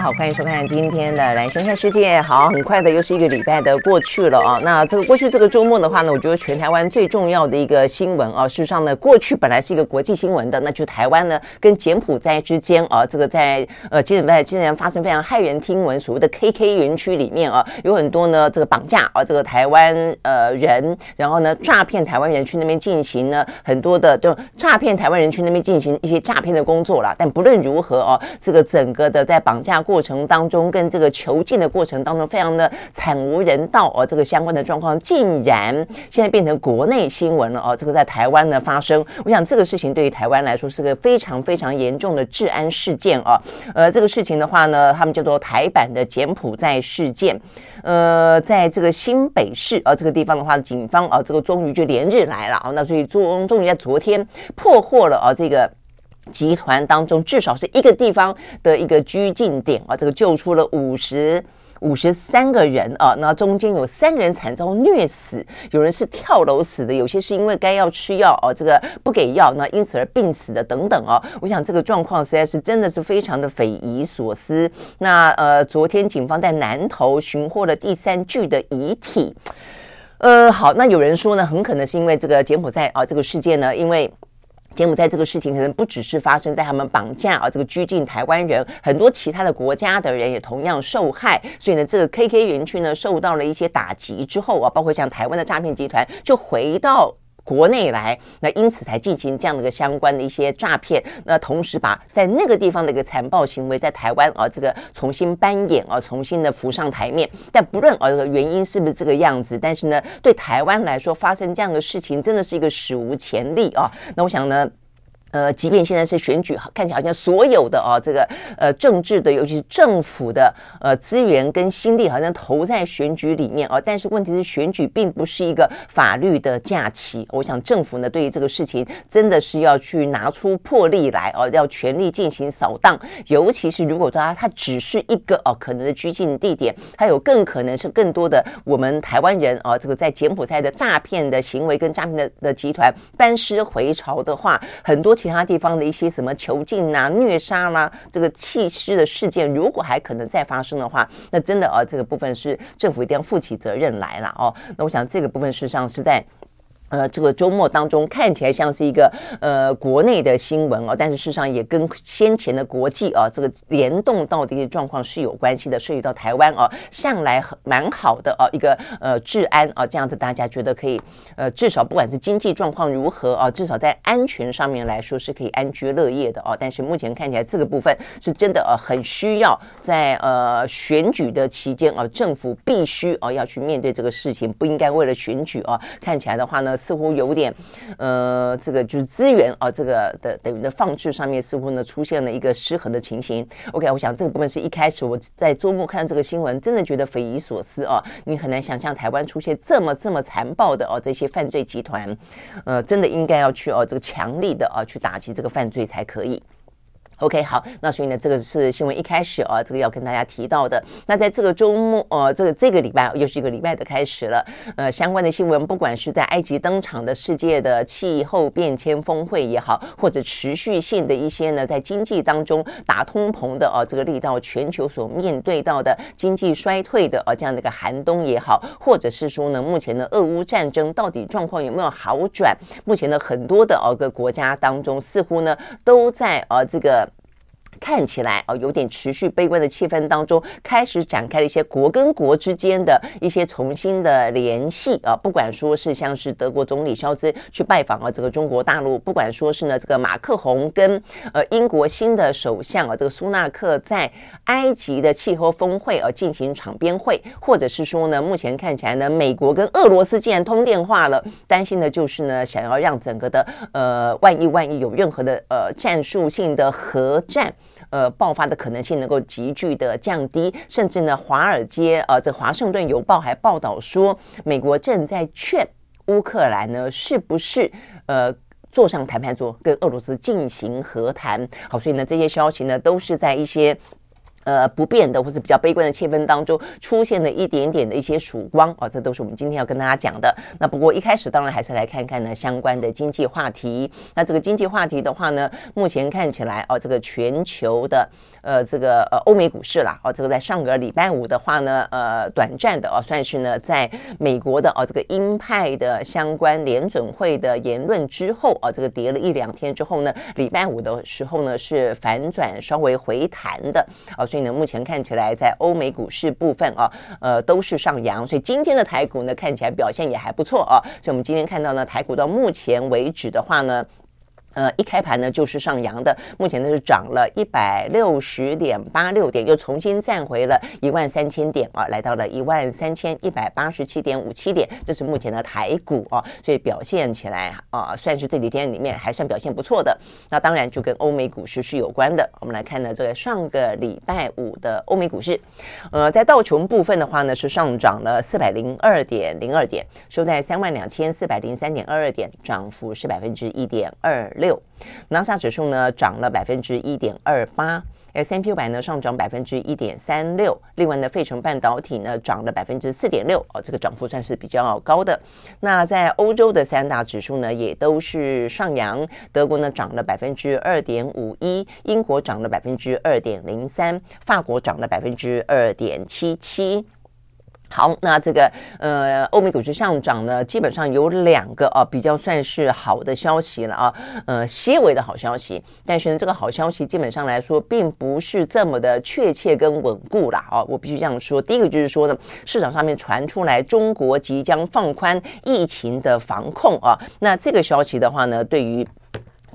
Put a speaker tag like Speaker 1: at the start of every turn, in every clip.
Speaker 1: 好，欢迎收看今天的《兰萱看世界》。好，很快的又是一个礼拜的过去了啊。那这个过去这个周末的话呢，我觉得全台湾最重要的一个新闻啊，事实上呢，过去本来是一个国际新闻的，那就台湾呢跟柬埔寨之间啊，这个在呃柬埔寨竟然发生非常骇人听闻，所谓的 KK 园区里面啊，有很多呢这个绑架啊这个台湾呃人，然后呢诈骗台湾人去那边进行呢很多的就诈骗台湾人去那边进行一些诈骗的工作啦。但不论如何哦、啊，这个整个的在绑架。过程当中跟这个囚禁的过程当中，非常的惨无人道哦。这个相关的状况竟然现在变成国内新闻了哦。这个在台湾呢发生，我想这个事情对于台湾来说是个非常非常严重的治安事件哦。呃，这个事情的话呢，他们叫做台版的柬埔寨事件。呃，在这个新北市啊、这个地方的话，警方啊、这个终于就连日来了啊、哦。那所以终终于在昨天破获了啊、哦、这个。集团当中至少是一个地方的一个拘禁点啊，这个救出了五十五十三个人啊，那中间有三人惨遭虐死，有人是跳楼死的，有些是因为该要吃药哦，这个不给药，那因此而病死的等等哦。我想这个状况实在是真的是非常的匪夷所思。那呃，昨天警方在南投寻获了第三具的遗体，呃，好，那有人说呢，很可能是因为这个柬埔寨啊这个事件呢，因为。柬埔寨这个事情可能不只是发生在他们绑架啊，这个拘禁台湾人，很多其他的国家的人也同样受害。所以呢，这个 KK 园区呢受到了一些打击之后啊，包括像台湾的诈骗集团就回到。国内来，那因此才进行这样的一个相关的一些诈骗。那同时把在那个地方的一个残暴行为，在台湾啊这个重新扮演啊，重新的浮上台面。但不论啊这个原因是不是这个样子，但是呢，对台湾来说发生这样的事情，真的是一个史无前例啊。那我想呢。呃，即便现在是选举，看起来好像所有的哦，这个呃政治的，尤其是政府的呃资源跟心力，好像投在选举里面哦。但是问题是，选举并不是一个法律的假期。我想政府呢，对于这个事情，真的是要去拿出魄力来哦，要全力进行扫荡。尤其是如果说它它只是一个哦可能的拘禁地点，它有更可能是更多的我们台湾人哦，这个在柬埔寨的诈骗的行为跟诈骗的的集团班师回朝的话，很多。其他地方的一些什么囚禁啊、虐杀啦、啊，这个弃尸的事件，如果还可能再发生的话，那真的啊，这个部分是政府一定要负起责任来了哦。那我想这个部分事实上是在。呃，这个周末当中看起来像是一个呃国内的新闻哦，但是事实上也跟先前的国际啊这个联动到的状况是有关系的，涉及到台湾哦，向来蛮好的哦一个呃治安啊，这样子大家觉得可以呃至少不管是经济状况如何啊，至少在安全上面来说是可以安居乐业的哦。但是目前看起来这个部分是真的呃很需要在呃选举的期间啊，政府必须哦要去面对这个事情，不应该为了选举啊，看起来的话呢。似乎有点，呃，这个就是资源啊，这个的等于的放置上面似乎呢出现了一个失衡的情形。OK，我想这个部分是一开始我在周末看到这个新闻，真的觉得匪夷所思啊！你很难想象台湾出现这么这么残暴的哦、这些犯罪集团，呃，真的应该要去哦、这个强力的啊去打击这个犯罪才可以。OK，好，那所以呢，这个是新闻一开始啊，这个要跟大家提到的。那在这个周末，呃，这个这个礼拜又是一个礼拜的开始了。呃，相关的新闻，不管是在埃及登场的世界的气候变迁峰会也好，或者持续性的一些呢，在经济当中打通膨的啊，这个力道，全球所面对到的经济衰退的啊，这样的一个寒冬也好，或者是说呢，目前的俄乌战争到底状况有没有好转？目前的很多的啊个国家当中，似乎呢都在啊这个。看起来啊，有点持续悲观的气氛当中，开始展开了一些国跟国之间的一些重新的联系啊。不管说是像是德国总理肖兹去拜访啊这个中国大陆，不管说是呢这个马克宏跟呃英国新的首相啊这个苏纳克在埃及的气候峰会而进行场边会，或者是说呢，目前看起来呢，美国跟俄罗斯竟然通电话了，担心的就是呢，想要让整个的呃万一万一有任何的呃战术性的核战。呃，爆发的可能性能够急剧的降低，甚至呢，华尔街呃，这华盛顿邮报还报道说，美国正在劝乌克兰呢，是不是呃坐上谈判桌，跟俄罗斯进行和谈。好，所以呢，这些消息呢，都是在一些。呃，不变的或者比较悲观的气氛当中，出现了一点点的一些曙光啊，这都是我们今天要跟大家讲的。那不过一开始当然还是来看看呢相关的经济话题。那这个经济话题的话呢，目前看起来哦，这个全球的。呃，这个呃，欧美股市啦，哦，这个在上个礼拜五的话呢，呃，短暂的哦，算是呢，在美国的哦，这个鹰派的相关联准会的言论之后啊，这个跌了一两天之后呢，礼拜五的时候呢是反转稍微回弹的啊，所以呢，目前看起来在欧美股市部分啊，呃，都是上扬，所以今天的台股呢看起来表现也还不错啊，所以我们今天看到呢，台股到目前为止的话呢。呃，一开盘呢就是上扬的，目前呢是涨了一百六十点八六点，又重新站回了一万三千点啊，来到了一万三千一百八十七点五七点，这是目前的台股啊，所以表现起来啊，算是这几天里面还算表现不错的。那当然就跟欧美股市是有关的。我们来看呢，这个上个礼拜五的欧美股市，呃，在道琼部分的话呢是上涨了四百零二点零二点，收在三万两千四百零三点二二点，涨幅是百分之一点二。六，纳斯达克指数呢涨了百分之一点二八，S&P 五百呢上涨百分之一点三六，另外呢，费城半导体呢涨了百分之四点六，哦，这个涨幅算是比较高的。那在欧洲的三大指数呢也都是上扬，德国呢涨了百分之二点五一，英国涨了百分之二点零三，法国涨了百分之二点七七。好，那这个呃，欧美股市上涨呢，基本上有两个啊，比较算是好的消息了啊，呃，些微的好消息。但是呢，这个好消息基本上来说，并不是这么的确切跟稳固啦啊。我必须这样说，第一个就是说呢，市场上面传出来中国即将放宽疫情的防控啊，那这个消息的话呢，对于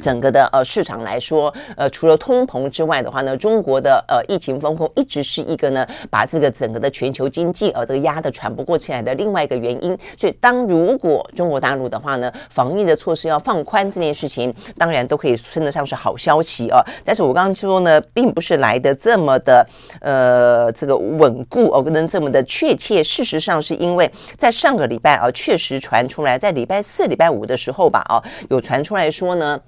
Speaker 1: 整个的呃市场来说，呃除了通膨之外的话呢，中国的呃疫情风控一直是一个呢把这个整个的全球经济呃这个压得喘不过气来的另外一个原因。所以当如果中国大陆的话呢，防疫的措施要放宽这件事情，当然都可以称得上是好消息啊。但是我刚刚说呢，并不是来的这么的呃这个稳固哦，不能这么的确切。事实上是因为在上个礼拜啊，确实传出来，在礼拜四、礼拜五的时候吧，啊有传出来说呢。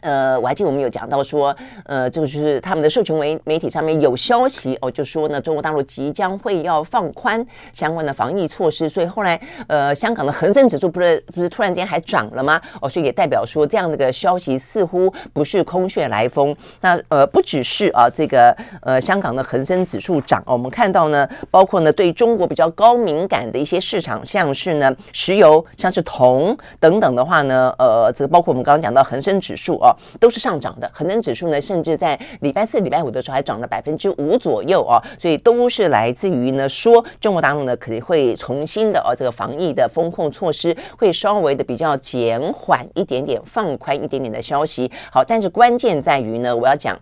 Speaker 1: 呃，我还记得我们有讲到说，呃，这个就是他们的社群媒媒体上面有消息哦，就说呢，中国大陆即将会要放宽相关的防疫措施，所以后来呃，香港的恒生指数不是不是突然间还涨了吗？哦，所以也代表说这样的个消息似乎不是空穴来风。那呃，不只是啊，这个呃，香港的恒生指数涨，我们看到呢，包括呢对中国比较高敏感的一些市场，像是呢石油、像是铜等等的话呢，呃，这个包括我们刚刚讲到恒生指数啊。都是上涨的，恒生指数呢，甚至在礼拜四、礼拜五的时候还涨了百分之五左右哦，所以都是来自于呢，说中国大陆呢可能会重新的哦，这个防疫的风控措施会稍微的比较减缓一点点，放宽一点点的消息。好，但是关键在于呢，我要讲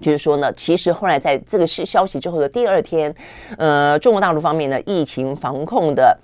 Speaker 1: 就是说呢，其实后来在这个是消息之后的第二天，呃，中国大陆方面呢，疫情防控的。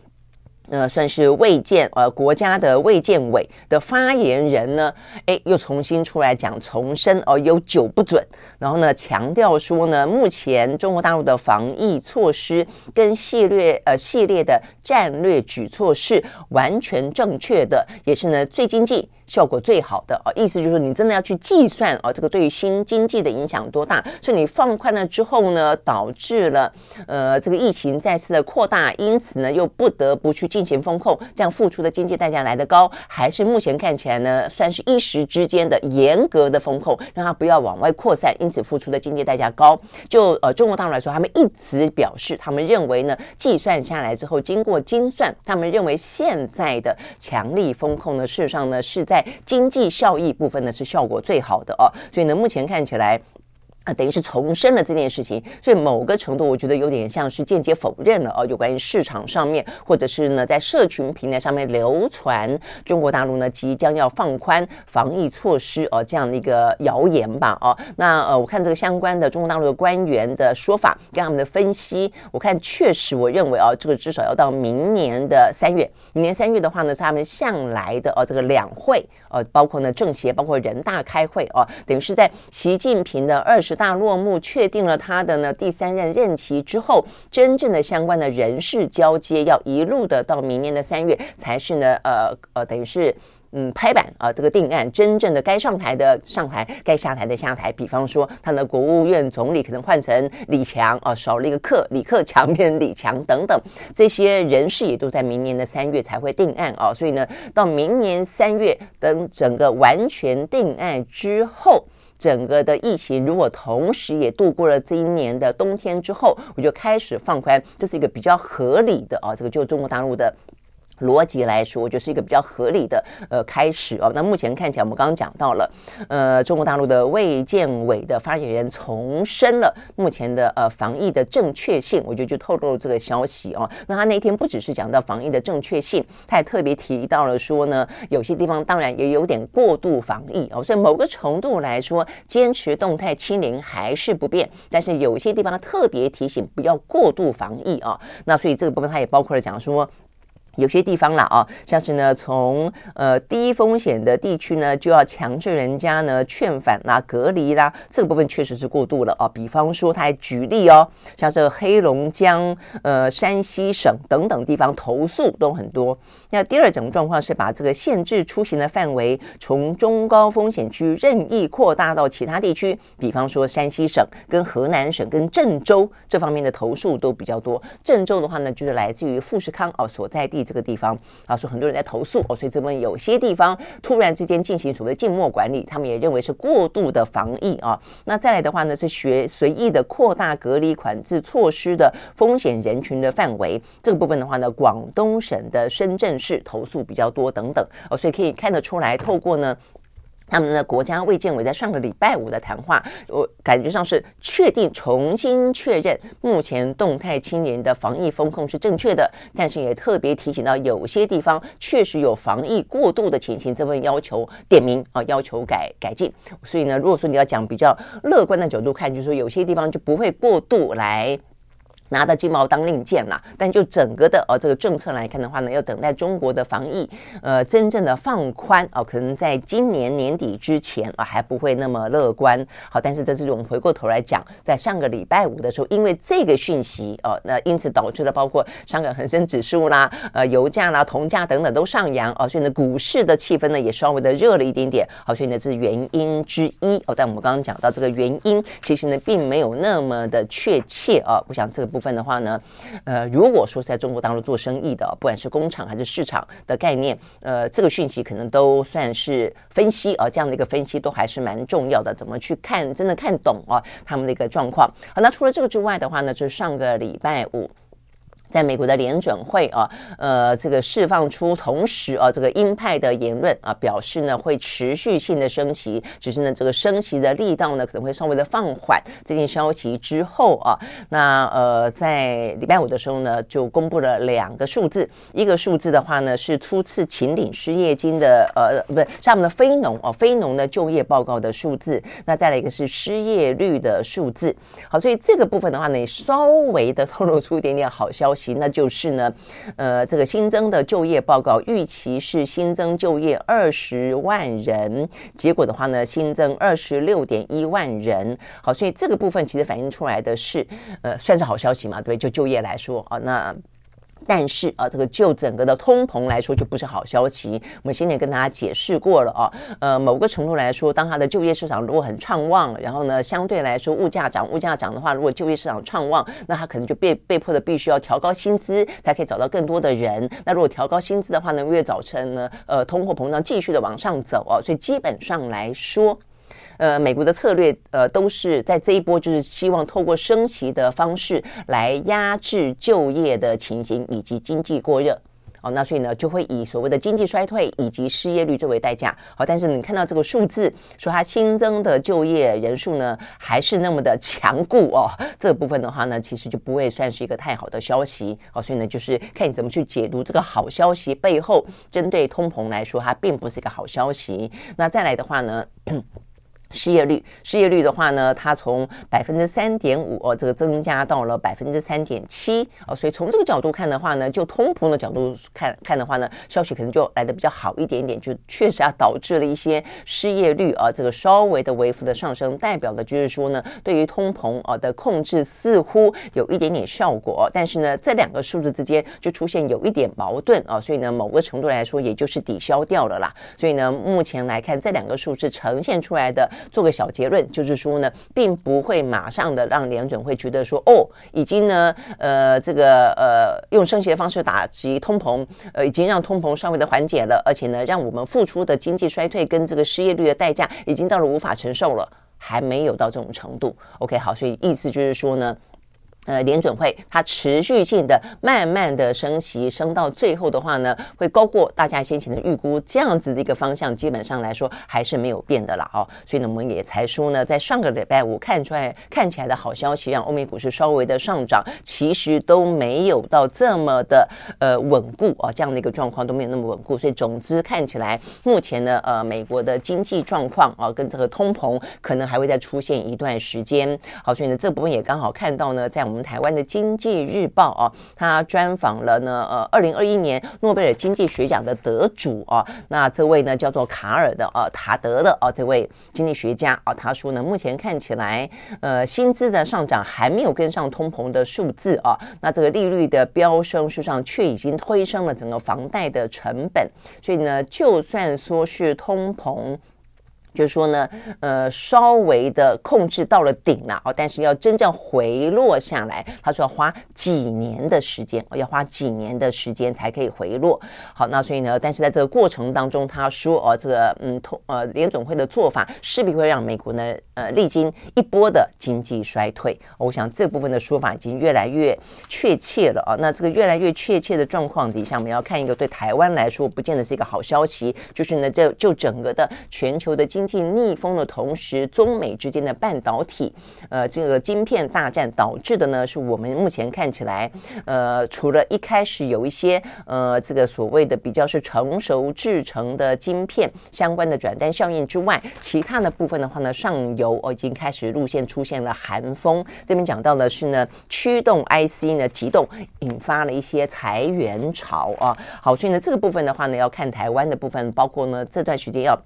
Speaker 1: 呃，算是卫健呃国家的卫健委的发言人呢，诶，又重新出来讲重申哦，有九不准，然后呢强调说呢，目前中国大陆的防疫措施跟系列呃系列的战略举措是完全正确的，也是呢最经济。效果最好的啊，意思就是你真的要去计算啊，这个对于新经济的影响多大？是你放宽了之后呢，导致了呃这个疫情再次的扩大，因此呢又不得不去进行风控，这样付出的经济代价来得高，还是目前看起来呢算是一时之间的严格的风控，让它不要往外扩散，因此付出的经济代价高。就呃中国大陆来说，他们一直表示，他们认为呢计算下来之后，经过精算，他们认为现在的强力风控呢，事实上呢是在。在经济效益部分呢，是效果最好的哦，所以呢，目前看起来。啊，等于是重申了这件事情，所以某个程度，我觉得有点像是间接否认了哦，有关于市场上面，或者是呢，在社群平台上面流传中国大陆呢即将要放宽防疫措施哦这样的一个谣言吧哦。那呃，我看这个相关的中国大陆的官员的说法跟他们的分析，我看确实，我认为哦，这个至少要到明年的三月，明年三月的话呢，是他们向来的哦这个两会呃，包括呢政协，包括人大开会哦，等于是在习近平的二十。大落幕，确定了他的呢第三任任期之后，真正的相关的人事交接要一路的到明年的三月才是呢，呃呃，等于是。嗯拍板啊，这个定案，真正的该上台的上台，该下台的下台。比方说，他的国务院总理可能换成李强啊，少了一个克，李克强变成李强等等，这些人事也都在明年的三月才会定案啊。所以呢，到明年三月等整个完全定案之后。整个的疫情如果同时也度过了今年的冬天之后，我就开始放宽，这是一个比较合理的啊，这个就中国大陆的。逻辑来说，我觉得是一个比较合理的呃开始哦。那目前看起来，我们刚刚讲到了，呃，中国大陆的卫健委的发言人重申了目前的呃防疫的正确性，我觉得就透露这个消息哦。那他那天不只是讲到防疫的正确性，他也特别提到了说呢，有些地方当然也有点过度防疫哦，所以某个程度来说，坚持动态清零还是不变，但是有些地方特别提醒不要过度防疫啊。那所以这个部分他也包括了讲说。有些地方了啊，像是呢，从呃低风险的地区呢，就要强制人家呢劝返啦、隔离啦，这个部分确实是过度了啊。比方说，他还举例哦，像是黑龙江、呃山西省等等地方投诉都很多。那第二种状况是把这个限制出行的范围从中高风险区任意扩大到其他地区，比方说山西省跟河南省跟郑州这方面的投诉都比较多。郑州的话呢，就是来自于富士康哦所在地。这个地方啊，说很多人在投诉哦，所以这边有些地方突然之间进行所谓的静默管理，他们也认为是过度的防疫啊。那再来的话呢，是学随意的扩大隔离管制措施的风险人群的范围。这个部分的话呢，广东省的深圳市投诉比较多等等哦，所以可以看得出来，透过呢。他们的国家卫健委在上个礼拜五的谈话，我感觉上是确定重新确认目前动态清零的防疫风控是正确的，但是也特别提醒到有些地方确实有防疫过度的情形，这份要求点名啊，要求改改进。所以呢，如果说你要讲比较乐观的角度看，就是说有些地方就不会过度来。拿到鸡毛当令箭啦，但就整个的呃这个政策来看的话呢，要等待中国的防疫呃真正的放宽哦、可能在今年年底之前啊、还不会那么乐观。好，但是在这种回过头来讲，在上个礼拜五的时候，因为这个讯息哦，那、因此导致了包括香港恒生指数啦、呃油价啦、铜价等等都上扬哦、所以呢股市的气氛呢也稍微的热了一点点。好，所以呢这是原因之一哦。但我们刚刚讲到这个原因，其实呢并没有那么的确切啊。我想这个。部分的话呢，呃，如果说在中国大陆做生意的，不管是工厂还是市场的概念，呃，这个讯息可能都算是分析啊，这样的一个分析都还是蛮重要的。怎么去看，真的看懂啊，他们的一个状况。好，那除了这个之外的话呢，就是上个礼拜五。在美国的联准会啊，呃，这个释放出同时啊，这个鹰派的言论啊，表示呢会持续性的升息，只是呢这个升息的力道呢可能会稍微的放缓。这件消息之后啊，那呃在礼拜五的时候呢就公布了两个数字，一个数字的话呢是初次请领失业金的呃不是是他们的非农哦非农的就业报告的数字，那再来一个是失业率的数字。好，所以这个部分的话呢稍微的透露出一点点好消息。那就是呢，呃，这个新增的就业报告预期是新增就业二十万人，结果的话呢，新增二十六点一万人。好，所以这个部分其实反映出来的是，呃，算是好消息嘛，对，就就业来说啊，那。但是啊，这个就整个的通膨来说，就不是好消息。我们先前跟大家解释过了啊，呃，某个程度来说，当它的就业市场如果很畅旺，然后呢，相对来说物价涨，物价涨的话，如果就业市场畅旺，那它可能就被被迫的必须要调高薪资，才可以找到更多的人。那如果调高薪资的话呢，越造成呢，呃，通货膨胀继续的往上走啊，所以基本上来说。呃，美国的策略呃都是在这一波，就是希望透过升息的方式来压制就业的情形以及经济过热。哦，那所以呢就会以所谓的经济衰退以及失业率作为代价。好，但是你看到这个数字，说它新增的就业人数呢还是那么的强固哦，这个部分的话呢，其实就不会算是一个太好的消息。哦，所以呢就是看你怎么去解读这个好消息背后，针对通膨来说，它并不是一个好消息。那再来的话呢？失业率，失业率的话呢，它从百分之三点五哦，这个增加到了百分之三点七哦，所以从这个角度看的话呢，就通膨的角度看看的话呢，消息可能就来的比较好一点点，就确实啊导致了一些失业率啊这个稍微的微幅的上升，代表的就是说呢，对于通膨啊的控制似乎有一点点效果，但是呢，这两个数字之间就出现有一点矛盾啊，所以呢，某个程度来说，也就是抵消掉了啦。所以呢，目前来看，这两个数字呈现出来的。做个小结论，就是说呢，并不会马上的让联准会觉得说，哦，已经呢，呃，这个呃，用升息的方式打击通膨，呃，已经让通膨稍微的缓解了，而且呢，让我们付出的经济衰退跟这个失业率的代价已经到了无法承受了，还没有到这种程度。OK，好，所以意思就是说呢。呃，联准会它持续性的慢慢的升息，升到最后的话呢，会高过大家先前的预估，这样子的一个方向，基本上来说还是没有变的了哦。所以呢，我们也才说呢，在上个礼拜五看出来看起来的好消息，让欧美股市稍微的上涨，其实都没有到这么的呃稳固啊，这样的一个状况都没有那么稳固。所以总之看起来，目前呢，呃，美国的经济状况啊，跟这个通膨可能还会再出现一段时间。好，所以呢，这部分也刚好看到呢，在我们。我们台湾的《经济日报》啊，他专访了呢，呃，二零二一年诺贝尔经济学奖的得主啊，那这位呢叫做卡尔的呃、塔德的啊，这位经济学家啊，他说呢，目前看起来，呃，薪资的上涨还没有跟上通膨的数字啊，那这个利率的飙升，事实上却已经推升了整个房贷的成本，所以呢，就算说是通膨。就是说呢，呃，稍微的控制到了顶了哦，但是要真正回落下来，他说要花几年的时间，要花几年的时间才可以回落。好，那所以呢，但是在这个过程当中，他说哦，这个嗯，通呃联准会的做法势必会让美国呢呃历经一波的经济衰退。我想这部分的说法已经越来越确切了啊。那这个越来越确切的状况底下，我们要看一个对台湾来说不见得是一个好消息，就是呢，这就整个的全球的经经济逆风的同时，中美之间的半导体，呃，这个晶片大战导致的呢，是我们目前看起来，呃，除了一开始有一些呃，这个所谓的比较是成熟制程的晶片相关的转单效应之外，其他的部分的话呢，上游哦已经开始路线出现了寒风。这边讲到的是呢，驱动 IC 呢急动，引发了一些裁员潮啊。好，所以呢，这个部分的话呢，要看台湾的部分，包括呢这段时间要。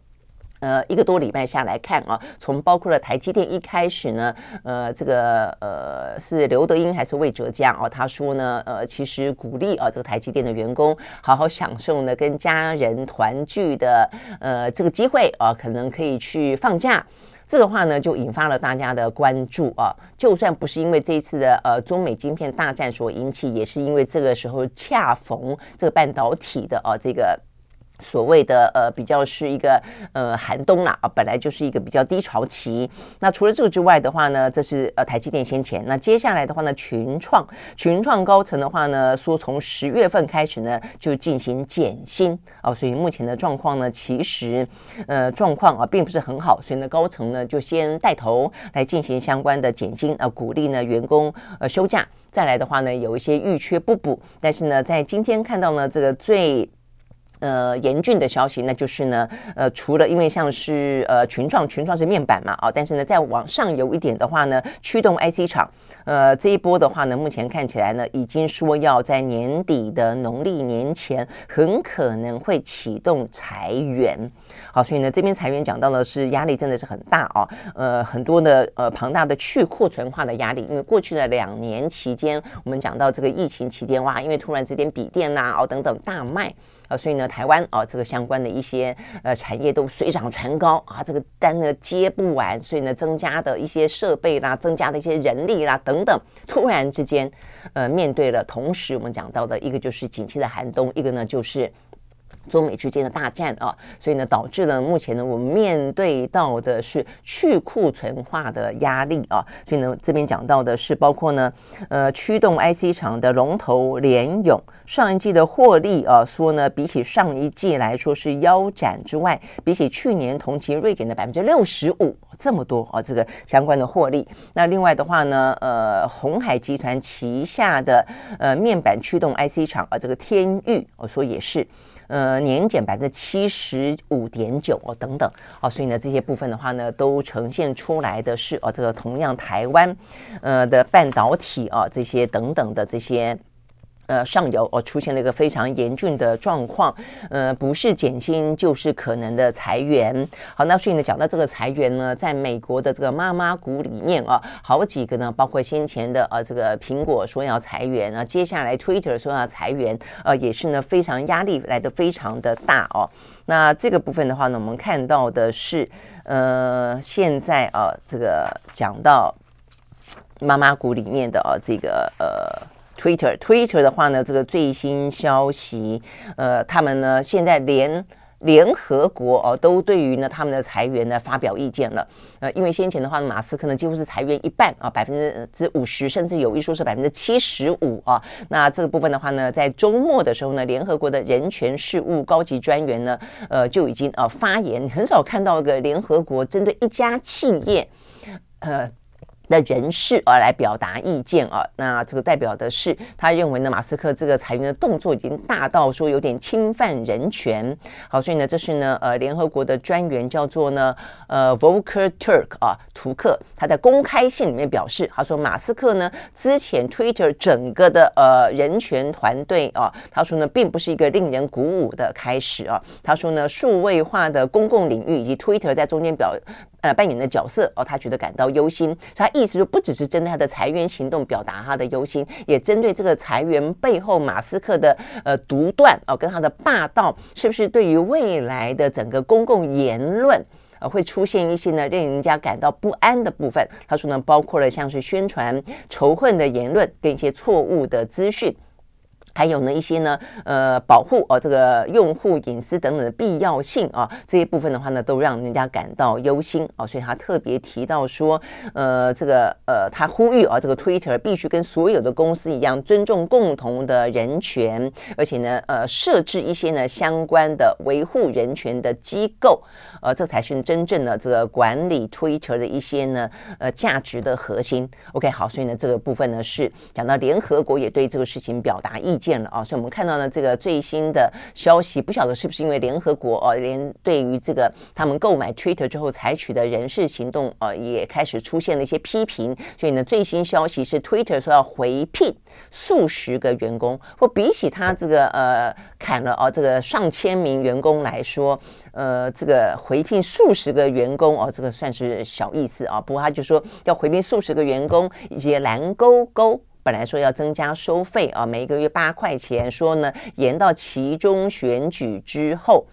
Speaker 1: 呃，一个多礼拜下来看啊，从包括了台积电一开始呢，呃，这个呃是刘德英还是魏哲家啊？他说呢，呃，其实鼓励啊这个台积电的员工好好享受呢跟家人团聚的呃这个机会啊，可能可以去放假。这个话呢就引发了大家的关注啊。就算不是因为这一次的呃中美晶片大战所引起，也是因为这个时候恰逢这个半导体的啊这个。所谓的呃比较是一个呃寒冬啦啊，本来就是一个比较低潮期。那除了这个之外的话呢，这是呃台积电先前。那接下来的话呢，群创群创高层的话呢，说从十月份开始呢就进行减薪啊，所以目前的状况呢，其实呃状况啊并不是很好。所以呢，高层呢就先带头来进行相关的减薪啊，鼓励呢员工呃休假。再来的话呢，有一些预缺不补。但是呢，在今天看到呢这个最。呃，严峻的消息，那就是呢，呃，除了因为像是呃群创，群创是面板嘛，啊、但是呢，再往上游一点的话呢，驱动 IC 厂，呃，这一波的话呢，目前看起来呢，已经说要在年底的农历年前，很可能会启动裁员。好，所以呢，这边裁员讲到的是压力真的是很大哦，呃，很多的呃庞大的去库存化的压力，因为过去的两年期间，我们讲到这个疫情期间哇，因为突然之间笔电呐哦等等大卖。呃，所以呢，台湾啊，这个相关的一些呃产业都水涨船高啊，这个单呢接不完，所以呢，增加的一些设备啦，增加的一些人力啦等等，突然之间，呃，面对了同时我们讲到的一个就是景气的寒冬，一个呢就是。中美之间的大战啊，所以呢，导致了目前呢，我们面对到的是去库存化的压力啊。所以呢，这边讲到的是包括呢，呃，驱动 IC 厂的龙头联咏，上一季的获利啊，说呢，比起上一季来说是腰斩之外，比起去年同期锐减的百分之六十五，这么多啊，这个相关的获利。那另外的话呢，呃，鸿海集团旗下的呃面板驱动 IC 厂啊，这个天钰，我说也是。呃年减百分之七十五点九哦等等哦，所以呢这些部分的话呢，都呈现出来的是哦这个同样台湾呃的半导体啊这些等等的这些。呃，上游哦出现了一个非常严峻的状况，呃，不是减薪就是可能的裁员。好，那所以呢，讲到这个裁员呢，在美国的这个妈妈股里面啊，好几个呢，包括先前的呃这个苹果说要裁员啊，接下来 Twitter 说要裁员，呃，也是呢非常压力来得非常的大哦。那这个部分的话呢，我们看到的是，呃，现在啊，这个讲到妈妈股里面的啊，这个呃。Twitter Twitter 的话呢，这个最新消息，呃，他们呢现在连联合国哦都对于呢他们的裁员呢发表意见了，呃，因为先前的话呢，马斯克呢几乎是裁员一半啊，百分之五十，甚至有一说是百分之七十五啊。那这个部分的话呢，在周末的时候呢，联合国的人权事务高级专员呢，呃，就已经呃发言，很少看到一个联合国针对一家企业，呃。的人士而来表达意见啊，那这个代表的是他认为呢，马斯克这个裁员的动作已经大到说有点侵犯人权。好，所以呢，这是呢，呃，联合国的专员叫做呢，呃，Volker Turk 啊，图克，他在公开信里面表示，他说马斯克呢，之前 Twitter 整个的呃人权团队啊，他说呢，并不是一个令人鼓舞的开始啊，他说呢，数位化的公共领域以及 Twitter 在中间表。呃，扮演的角色哦，他觉得感到忧心。他意思就不只是针对他的裁员行动表达他的忧心，也针对这个裁员背后马斯克的呃独断哦，跟他的霸道，是不是对于未来的整个公共言论呃会出现一些呢令人家感到不安的部分？他说呢，包括了像是宣传仇恨的言论跟一些错误的资讯。还有呢一些呢，呃，保护哦这个用户隐私等等的必要性啊，这些部分的话呢，都让人家感到忧心啊，所以他特别提到说，呃，这个呃，他呼吁啊，这个 Twitter 必须跟所有的公司一样，尊重共同的人权，而且呢，呃，设置一些呢相关的维护人权的机构，呃，这才是真正的这个管理 Twitter 的一些呢，呃，价值的核心。OK，好，所以呢，这个部分呢是讲到联合国也对这个事情表达意见。见了啊，所以我们看到呢，这个最新的消息，不晓得是不是因为联合国呃，连对于这个他们购买 Twitter 之后采取的人事行动呃，也开始出现了一些批评。所以呢，最新消息是 Twitter 说要回聘数十个员工，或比起他这个呃砍了哦这个上千名员工来说，呃，这个回聘数十个员工哦，这个算是小意思啊。不过他就说要回聘数十个员工，以及蓝勾勾。本来说要增加收费啊，每一个月八块钱，说呢延到其中选举之后。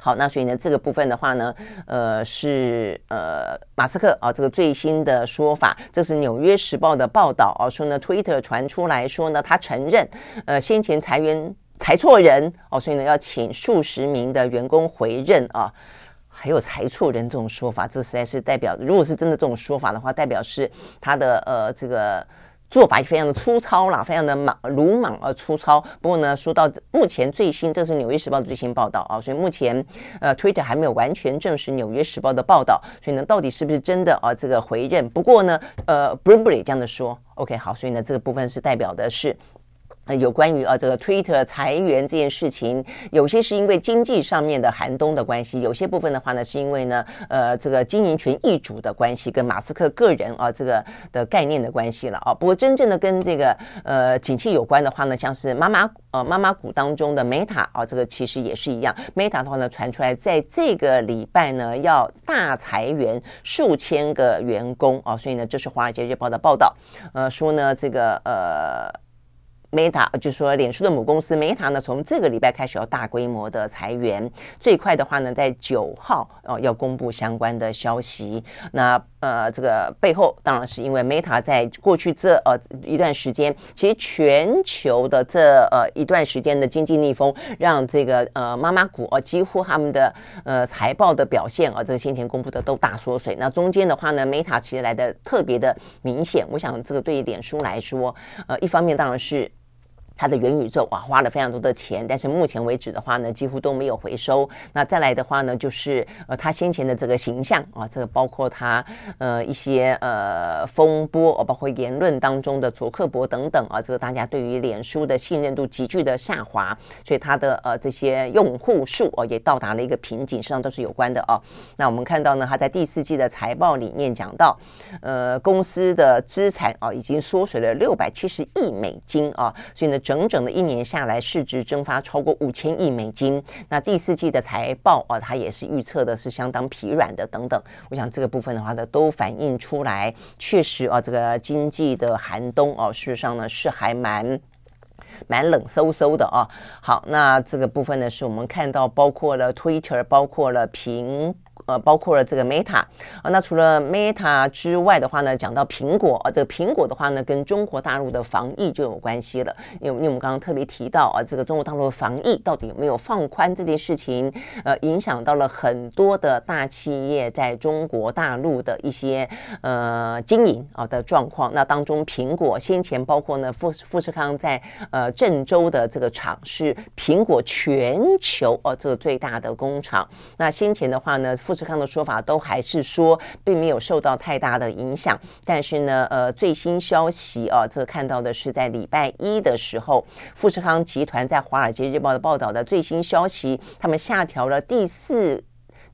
Speaker 1: 好，那所以呢这个部分的话呢，呃是呃马斯克啊这个最新的说法，这是《纽约时报》的报道啊，说呢 Twitter 传出来说呢他承认呃先前裁员裁错人哦，所以呢要请数十名的员工回任啊，还有裁错人这种说法，这实在是代表如果是真的这种说法的话，代表是他的呃这个。做法也非常的粗糙啦，非常的莽鲁莽而粗糙。不过呢，说到目前最新，这是《纽约时报》的最新报道啊，所以目前呃，Twitter 还没有完全证实《纽约时报》的报道，所以呢，到底是不是真的啊？这个回认？不过呢，呃，Bloomberg 这样的说，OK，好，所以呢，这个部分是代表的是。有关于啊这个 Twitter 裁员这件事情，有些是因为经济上面的寒冬的关系，有些部分的话呢是因为呢呃这个经营权易主的关系，跟马斯克个人啊这个的概念的关系了啊。不过真正的跟这个呃景气有关的话呢，像是妈妈呃妈妈股当中的 Meta 啊，这个其实也是一样，Meta 的话呢传出来在这个礼拜呢要大裁员数千个员工啊，所以呢这是华尔街日报的报道，呃说呢这个呃。Meta 就说，脸书的母公司 Meta 呢，从这个礼拜开始要大规模的裁员，最快的话呢，在九号哦要公布相关的消息。那呃，这个背后当然是因为 Meta 在过去这呃一段时间，其实全球的这呃一段时间的经济逆风，让这个呃妈妈股哦几乎他们的呃财报的表现啊，这个先前公布的都大缩水。那中间的话呢，Meta 其实来的特别的明显。我想这个对于脸书来说，呃，一方面当然是。它的元宇宙啊，花了非常多的钱，但是目前为止的话呢，几乎都没有回收。那再来的话呢，就是呃，他先前的这个形象啊，这个包括他呃一些呃风波，包括言论当中的卓克柏等等啊，这个大家对于脸书的信任度急剧的下滑，所以它的呃这些用户数哦也到达了一个瓶颈，实际上都是有关的哦。那我们看到呢，他在第四季的财报里面讲到，呃，公司的资产啊已经缩水了六百七十亿美金啊，所以呢。整整的一年下来，市值蒸发超过五千亿美金。那第四季的财报啊，它也是预测的是相当疲软的等等。我想这个部分的话呢，都反映出来，确实啊，这个经济的寒冬哦，事实上呢是还蛮蛮冷飕飕的啊。好，那这个部分呢，是我们看到包括了 Twitter，包括了苹。呃，包括了这个 Meta 啊，那除了 Meta 之外的话呢，讲到苹果啊，这个苹果的话呢，跟中国大陆的防疫就有关系了。因为因为我们刚刚特别提到啊，这个中国大陆的防疫到底有没有放宽这件事情，呃，影响到了很多的大企业在中国大陆的一些呃经营啊的状况。那当中，苹果先前包括呢富富士康在呃郑州的这个厂是苹果全球哦这个最大的工厂。那先前的话呢，富士富士康的说法都还是说并没有受到太大的影响，但是呢，呃，最新消息啊，这看到的是在礼拜一的时候，富士康集团在《华尔街日报》的报道的最新消息，他们下调了第四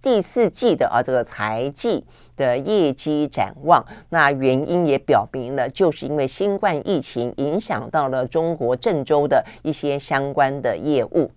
Speaker 1: 第四季的啊这个财季的业绩展望。那原因也表明了，就是因为新冠疫情影响到了中国郑州的一些相关的业务。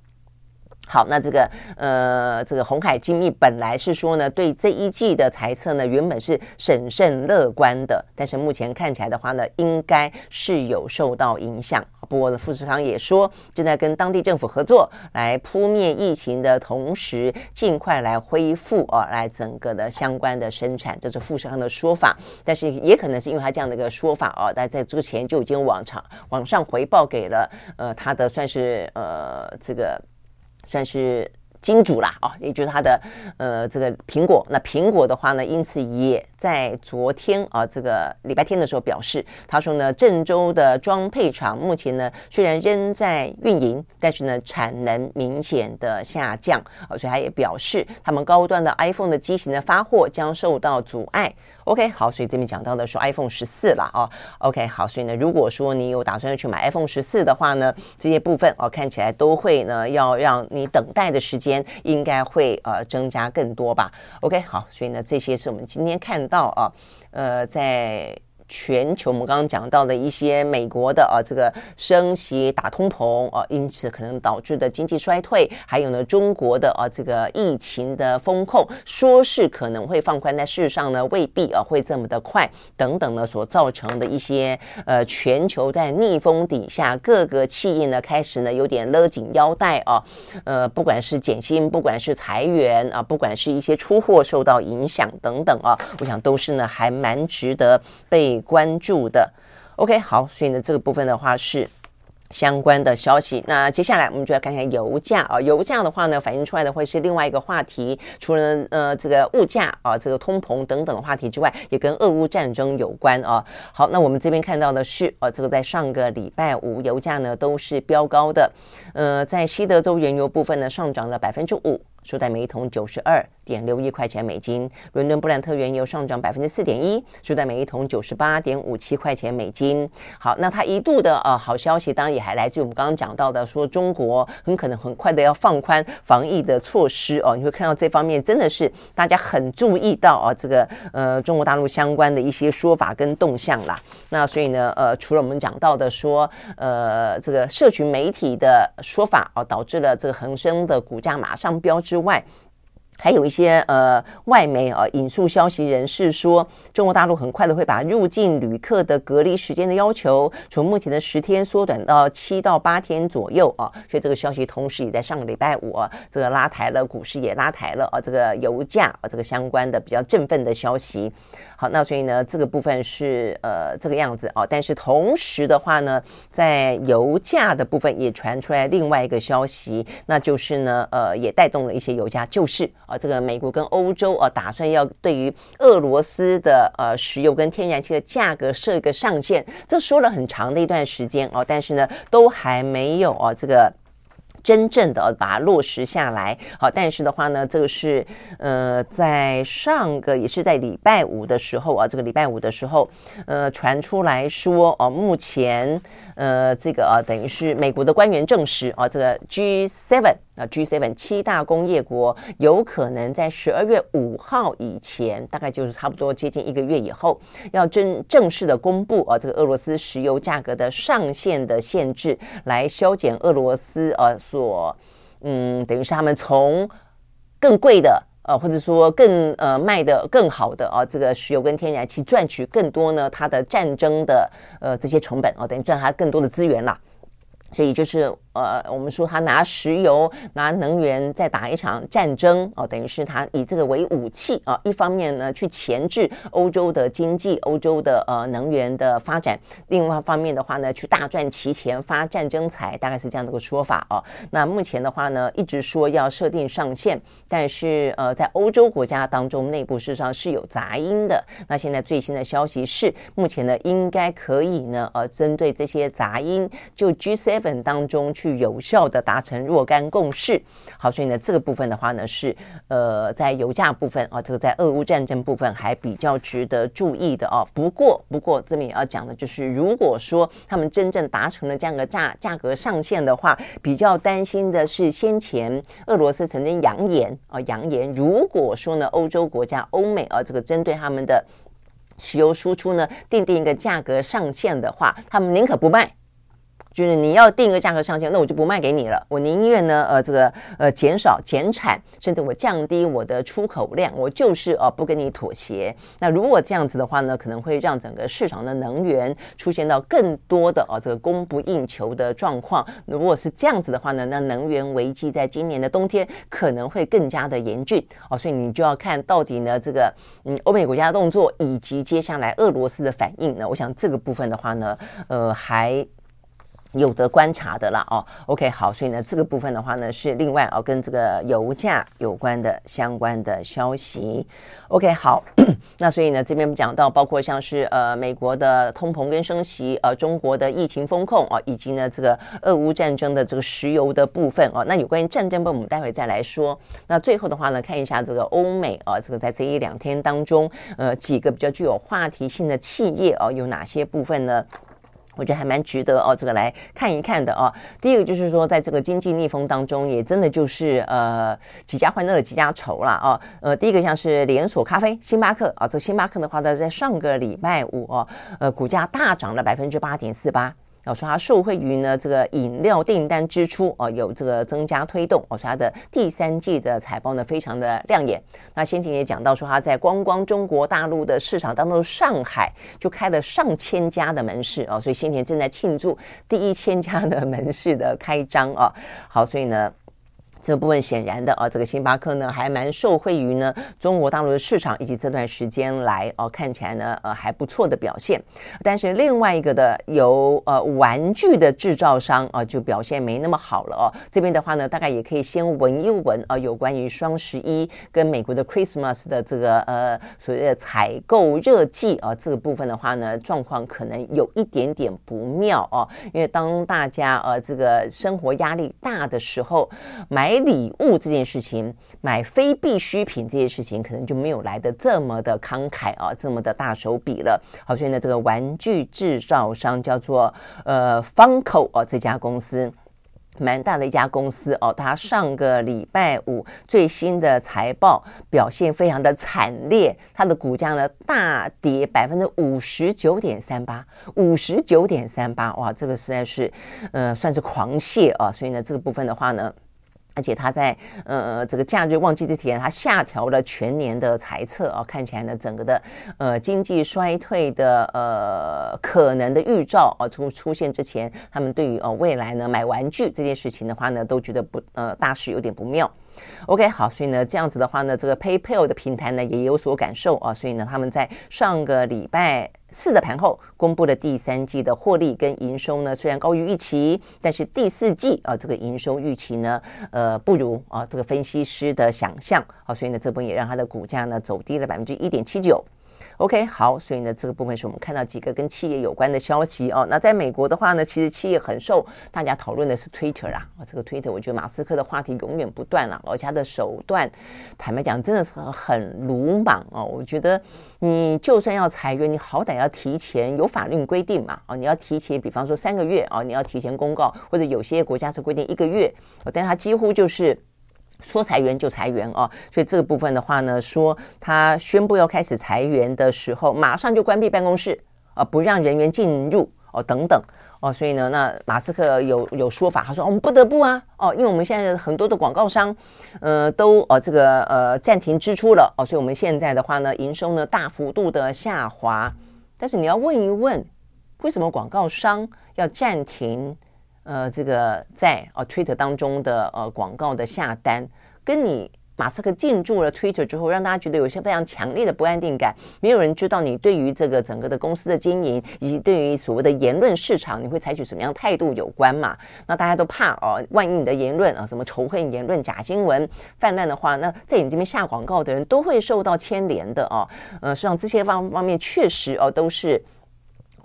Speaker 1: 好，那这个呃，这个鸿海精密本来是说呢，对这一季的财测呢，原本是审慎乐观的，但是目前看起来的话呢，应该是有受到影响。不过呢，富士康也说正在跟当地政府合作，来扑灭疫情的同时，尽快来恢复啊，来整个的相关的生产，这是富士康的说法。但是也可能是因为他这样的一个说法啊，但在之前就已经往上往上回报给了呃他的算是呃这个。算是金主啦，哦，也就是他的呃这个苹果。那苹果的话呢，因此也在昨天啊，这个礼拜天的时候表示，他说呢，郑州的装配厂目前呢虽然仍在运营，但是呢产能明显的下降啊，所以他也表示，他们高端的 iPhone 的机型的发货将受到阻碍。OK，好，所以这边讲到的是 iPhone 十四了哦。OK，好，所以呢，如果说你有打算要去买 iPhone 十四的话呢，这些部分哦看起来都会呢要让你等待的时间应该会呃增加更多吧。OK，好，所以呢这些是我们今天看到啊，呃在。全球，我们刚刚讲到的一些美国的啊，这个升息打通膨啊，因此可能导致的经济衰退，还有呢，中国的啊这个疫情的封控，说是可能会放宽，但事实上呢，未必啊会这么的快，等等呢，所造成的一些呃，全球在逆风底下，各个企业呢开始呢有点勒紧腰带啊，呃，不管是减薪，不管是裁员啊，不管是一些出货受到影响等等啊，我想都是呢还蛮值得被。关注的，OK，好，所以呢，这个部分的话是相关的消息。那接下来我们就来看看油价啊，油价的话呢，反映出来的会是另外一个话题。除了呃这个物价啊，这个通膨等等的话题之外，也跟俄乌战争有关啊。好，那我们这边看到的是，呃，这个在上个礼拜五，油价呢都是飙高的。呃，在西德州原油部分呢，上涨了百分之五。收在每一桶九十二点六一块钱美金，伦敦布兰特原油上涨百分之四点一，收在每一桶九十八点五七块钱美金。好，那它一度的呃好消息，当然也还来自于我们刚刚讲到的，说中国很可能很快的要放宽防疫的措施哦。你会看到这方面真的是大家很注意到啊，这个呃中国大陆相关的一些说法跟动向啦。那所以呢，呃，除了我们讲到的说，呃，这个社群媒体的说法啊，导致了这个恒生的股价马上飙之外，还有一些呃外媒啊引述消息人士说，中国大陆很快的会把入境旅客的隔离时间的要求从目前的十天缩短到七到八天左右啊，所以这个消息同时也在上个礼拜五啊，这个拉抬了股市，也拉抬了啊这个油价啊这个相关的比较振奋的消息。好，那所以呢这个部分是呃这个样子哦，但是同时的话呢，在油价的部分也传出来另外一个消息，那就是呢呃也带动了一些油价，就是。啊，这个美国跟欧洲啊，打算要对于俄罗斯的呃石油跟天然气的价格设一个上限，这说了很长的一段时间哦，但是呢，都还没有啊这个。真正的把它落实下来，好，但是的话呢，这个是呃，在上个也是在礼拜五的时候啊，这个礼拜五的时候，呃，传出来说哦，目前呃，这个啊，等于是美国的官员证实啊，这个 G seven。那 G7 七大工业国有可能在十二月五号以前，大概就是差不多接近一个月以后，要正正式的公布啊，这个俄罗斯石油价格的上限的限制，来削减俄罗斯呃所嗯，等于是他们从更贵的呃，或者说更呃卖的更好的啊，这个石油跟天然气赚取更多呢，它的战争的呃这些成本啊，等于赚它更多的资源啦，所以就是。呃，我们说他拿石油、拿能源在打一场战争哦，等于是他以这个为武器啊。一方面呢，去钳制欧洲的经济、欧洲的呃能源的发展；另外一方面的话呢，去大赚其钱、发战争财，大概是这样的一个说法哦。那目前的话呢，一直说要设定上限，但是呃，在欧洲国家当中，内部事实上是有杂音的。那现在最新的消息是，目前呢，应该可以呢，呃，针对这些杂音，就 G7 当中去。去有效的达成若干共识，好，所以呢，这个部分的话呢，是呃，在油价部分啊，这个在俄乌战争部分还比较值得注意的哦。不过，不过这里要讲的就是，如果说他们真正达成了这样的价价格上限的话，比较担心的是，先前俄罗斯曾经扬言啊，扬言如果说呢，欧洲国家、欧美啊，这个针对他们的石油输出呢，订定一个价格上限的话，他们宁可不卖。就是你要定一个价格上限，那我就不卖给你了。我宁愿呢，呃，这个呃减少减产，甚至我降低我的出口量，我就是呃不跟你妥协。那如果这样子的话呢，可能会让整个市场的能源出现到更多的呃这个供不应求的状况。如果是这样子的话呢，那能源危机在今年的冬天可能会更加的严峻哦。所以你就要看到底呢，这个嗯欧美国家的动作以及接下来俄罗斯的反应呢，我想这个部分的话呢，呃还。有得观察的啦哦，OK 好，所以呢，这个部分的话呢是另外哦跟这个油价有关的相关的消息，OK 好，那所以呢这边我们讲到包括像是呃美国的通膨跟升息，呃中国的疫情风控、哦，以及呢这个俄乌战争的这个石油的部分哦，那有关于战争部分我们待会再来说。那最后的话呢，看一下这个欧美啊、哦，这个在这一两天当中，呃几个比较具有话题性的企业哦，有哪些部分呢？我觉得还蛮值得哦，这个来看一看的哦。第一个就是说，在这个经济逆风当中，也真的就是呃几家欢乐几家愁了哦。呃，第一个像是连锁咖啡星巴克啊，这星巴克的话呢，在上个礼拜五哦，呃，股价大涨了百分之八点四八。我说它受惠于呢这个饮料订单支出哦，有这个增加推动，我说它的第三季的财报呢非常的亮眼。那先前也讲到说它在光光中国大陆的市场当中，上海就开了上千家的门市哦，所以先前正在庆祝第一千家的门市的开张哦。好，所以呢。这部分显然的啊，这个星巴克呢还蛮受惠于呢中国大陆的市场，以及这段时间来哦、看起来呢呃还不错的表现。但是另外一个的由呃玩具的制造商啊就表现没那么好了哦。这边的话呢，大概也可以先闻一闻啊，有关于双十一跟美国的 Christmas 的这个呃所谓的采购热季啊这个部分的话呢，状况可能有一点点不妙哦、因为当大家呃、这个生活压力大的时候买。买礼物这件事情，买非必需品这件事情，可能就没有来得这么的慷慨啊，这么的大手笔了。好，所以呢，这个玩具制造商叫做呃 Funko 哦，这家公司蛮大的一家公司哦，它上个礼拜五最新的财报表现非常的惨烈，它的股价呢大跌百分之五十九点三八，五十九点三八，哇，这个实在是呃算是狂泻啊。所以呢，这个部分的话呢。而且他在呃这个假日旺季之前，他下调了全年的财测啊，看起来呢整个的呃经济衰退的呃可能的预兆啊出出现之前，他们对于呃未来呢买玩具这件事情的话呢，都觉得不呃大势有点不妙。OK，好，所以呢这样子的话呢，这个 PayPal 的平台呢也有所感受啊，所以呢他们在上个礼拜四的盘后公布了第三季的获利跟营收呢，虽然高于预期，但是第四季啊这个营收预期呢，呃不如啊这个分析师的想象啊，所以呢这波也让它的股价呢走低了百分之一点七九。OK，好，所以呢，这个部分是我们看到几个跟企业有关的消息哦。那在美国的话呢，其实企业很受大家讨论的是 Twitter 啦。啊，这个 Twitter，我觉得马斯克的话题永远不断了，而且他的手段，坦白讲，真的是很鲁莽哦。我觉得你就算要裁员，你好歹要提前有法律规定嘛。哦，你要提前，比方说三个月哦，你要提前公告，或者有些国家是规定一个月。但他几乎就是。说裁员就裁员哦，所以这个部分的话呢，说他宣布要开始裁员的时候，马上就关闭办公室啊，不让人员进入哦，等等哦，所以呢，那马斯克有有说法，他说我们不得不啊哦，因为我们现在很多的广告商，呃，都呃这个呃暂停支出了哦，所以我们现在的话呢，营收呢大幅度的下滑。但是你要问一问，为什么广告商要暂停？呃，这个在呃 Twitter 当中的呃广告的下单，跟你马斯克进驻了 Twitter 之后，让大家觉得有些非常强烈的不安定感。没有人知道你对于这个整个的公司的经营，以及对于所谓的言论市场，你会采取什么样态度有关嘛？那大家都怕哦，万一你的言论啊，什么仇恨言论、假新闻泛滥的话，那在你这边下广告的人都会受到牵连的哦。呃，实际上这些方方面确实哦都是。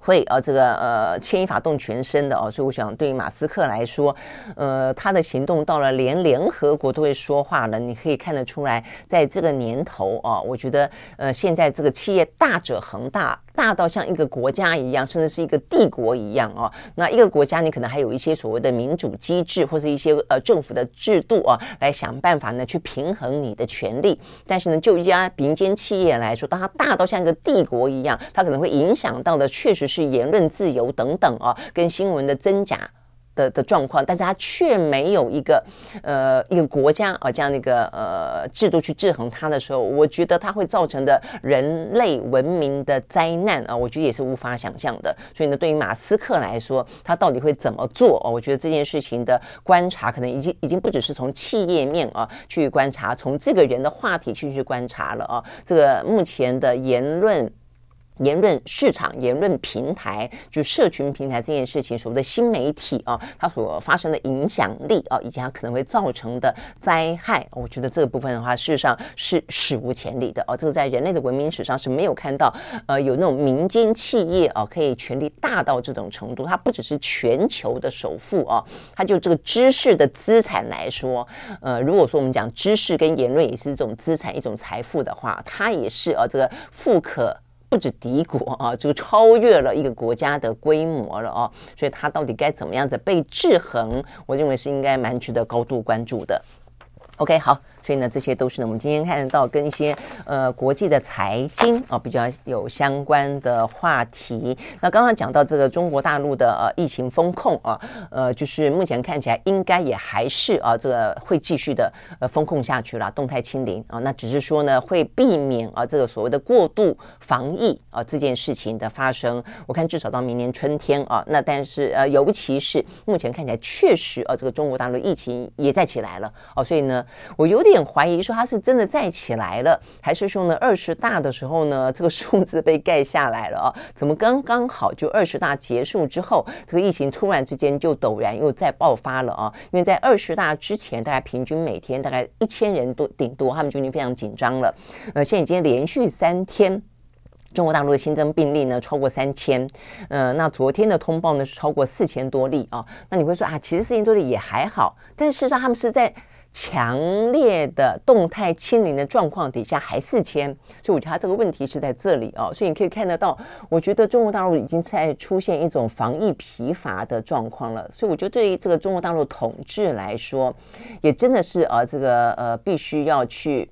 Speaker 1: 会啊，这个呃，牵一发动全身的哦，所以我想，对于马斯克来说，呃，他的行动到了连联合国都会说话了。你可以看得出来，在这个年头啊，我觉得呃，现在这个企业大者恒大。大到像一个国家一样，甚至是一个帝国一样哦。那一个国家，你可能还有一些所谓的民主机制，或者一些呃政府的制度啊，来想办法呢去平衡你的权利。但是呢，就一家民间企业来说，当它大到像一个帝国一样，它可能会影响到的确实是言论自由等等啊，跟新闻的真假。的的状况，但是它却没有一个呃一个国家啊这样的一个呃制度去制衡它的时候，我觉得它会造成的人类文明的灾难啊，我觉得也是无法想象的。所以呢，对于马斯克来说，他到底会怎么做啊？我觉得这件事情的观察可能已经已经不只是从企业面啊去观察，从这个人的话题去去观察了啊。这个目前的言论。言论市场、言论平台，就社群平台这件事情，所谓的新媒体啊，它所发生的影响力啊，以及它可能会造成的灾害，我觉得这个部分的话，事实上是史无前例的哦。这个在人类的文明史上是没有看到，呃，有那种民间企业啊，可以权力大到这种程度。它不只是全球的首富啊，它就这个知识的资产来说，呃，如果说我们讲知识跟言论也是一种资产、一种财富的话，它也是啊，这个富可。不止敌国啊，就超越了一个国家的规模了哦，所以它到底该怎么样子被制衡？我认为是应该蛮值得高度关注的。OK，好。所以呢，这些都是呢，我们今天看得到跟一些呃国际的财经啊比较有相关的话题。那刚刚讲到这个中国大陆的呃疫情风控啊，呃，就是目前看起来应该也还是啊这个会继续的呃风控下去了，动态清零啊。那只是说呢，会避免啊这个所谓的过度防疫啊这件事情的发生。我看至少到明年春天啊，那但是呃，尤其是目前看起来确实啊，这个中国大陆疫情也在起来了哦，所以呢，我有点。有点怀疑说他是真的再起来了，还是说呢二十大的时候呢这个数字被盖下来了啊？怎么刚刚好就二十大结束之后，这个疫情突然之间就陡然又再爆发了啊？因为在二十大之前，大概平均每天大概一千人多顶多，他们就已经非常紧张了。呃，现在已经连续三天，中国大陆的新增病例呢超过三千，呃，那昨天的通报呢是超过四千多例啊。那你会说啊，其实四千多例也还好，但事实上他们是在。强烈的动态清零的状况底下还四千，所以我觉得他这个问题是在这里哦。所以你可以看得到，我觉得中国大陆已经在出现一种防疫疲乏的状况了。所以我觉得对于这个中国大陆统治来说，也真的是呃这个呃必须要去。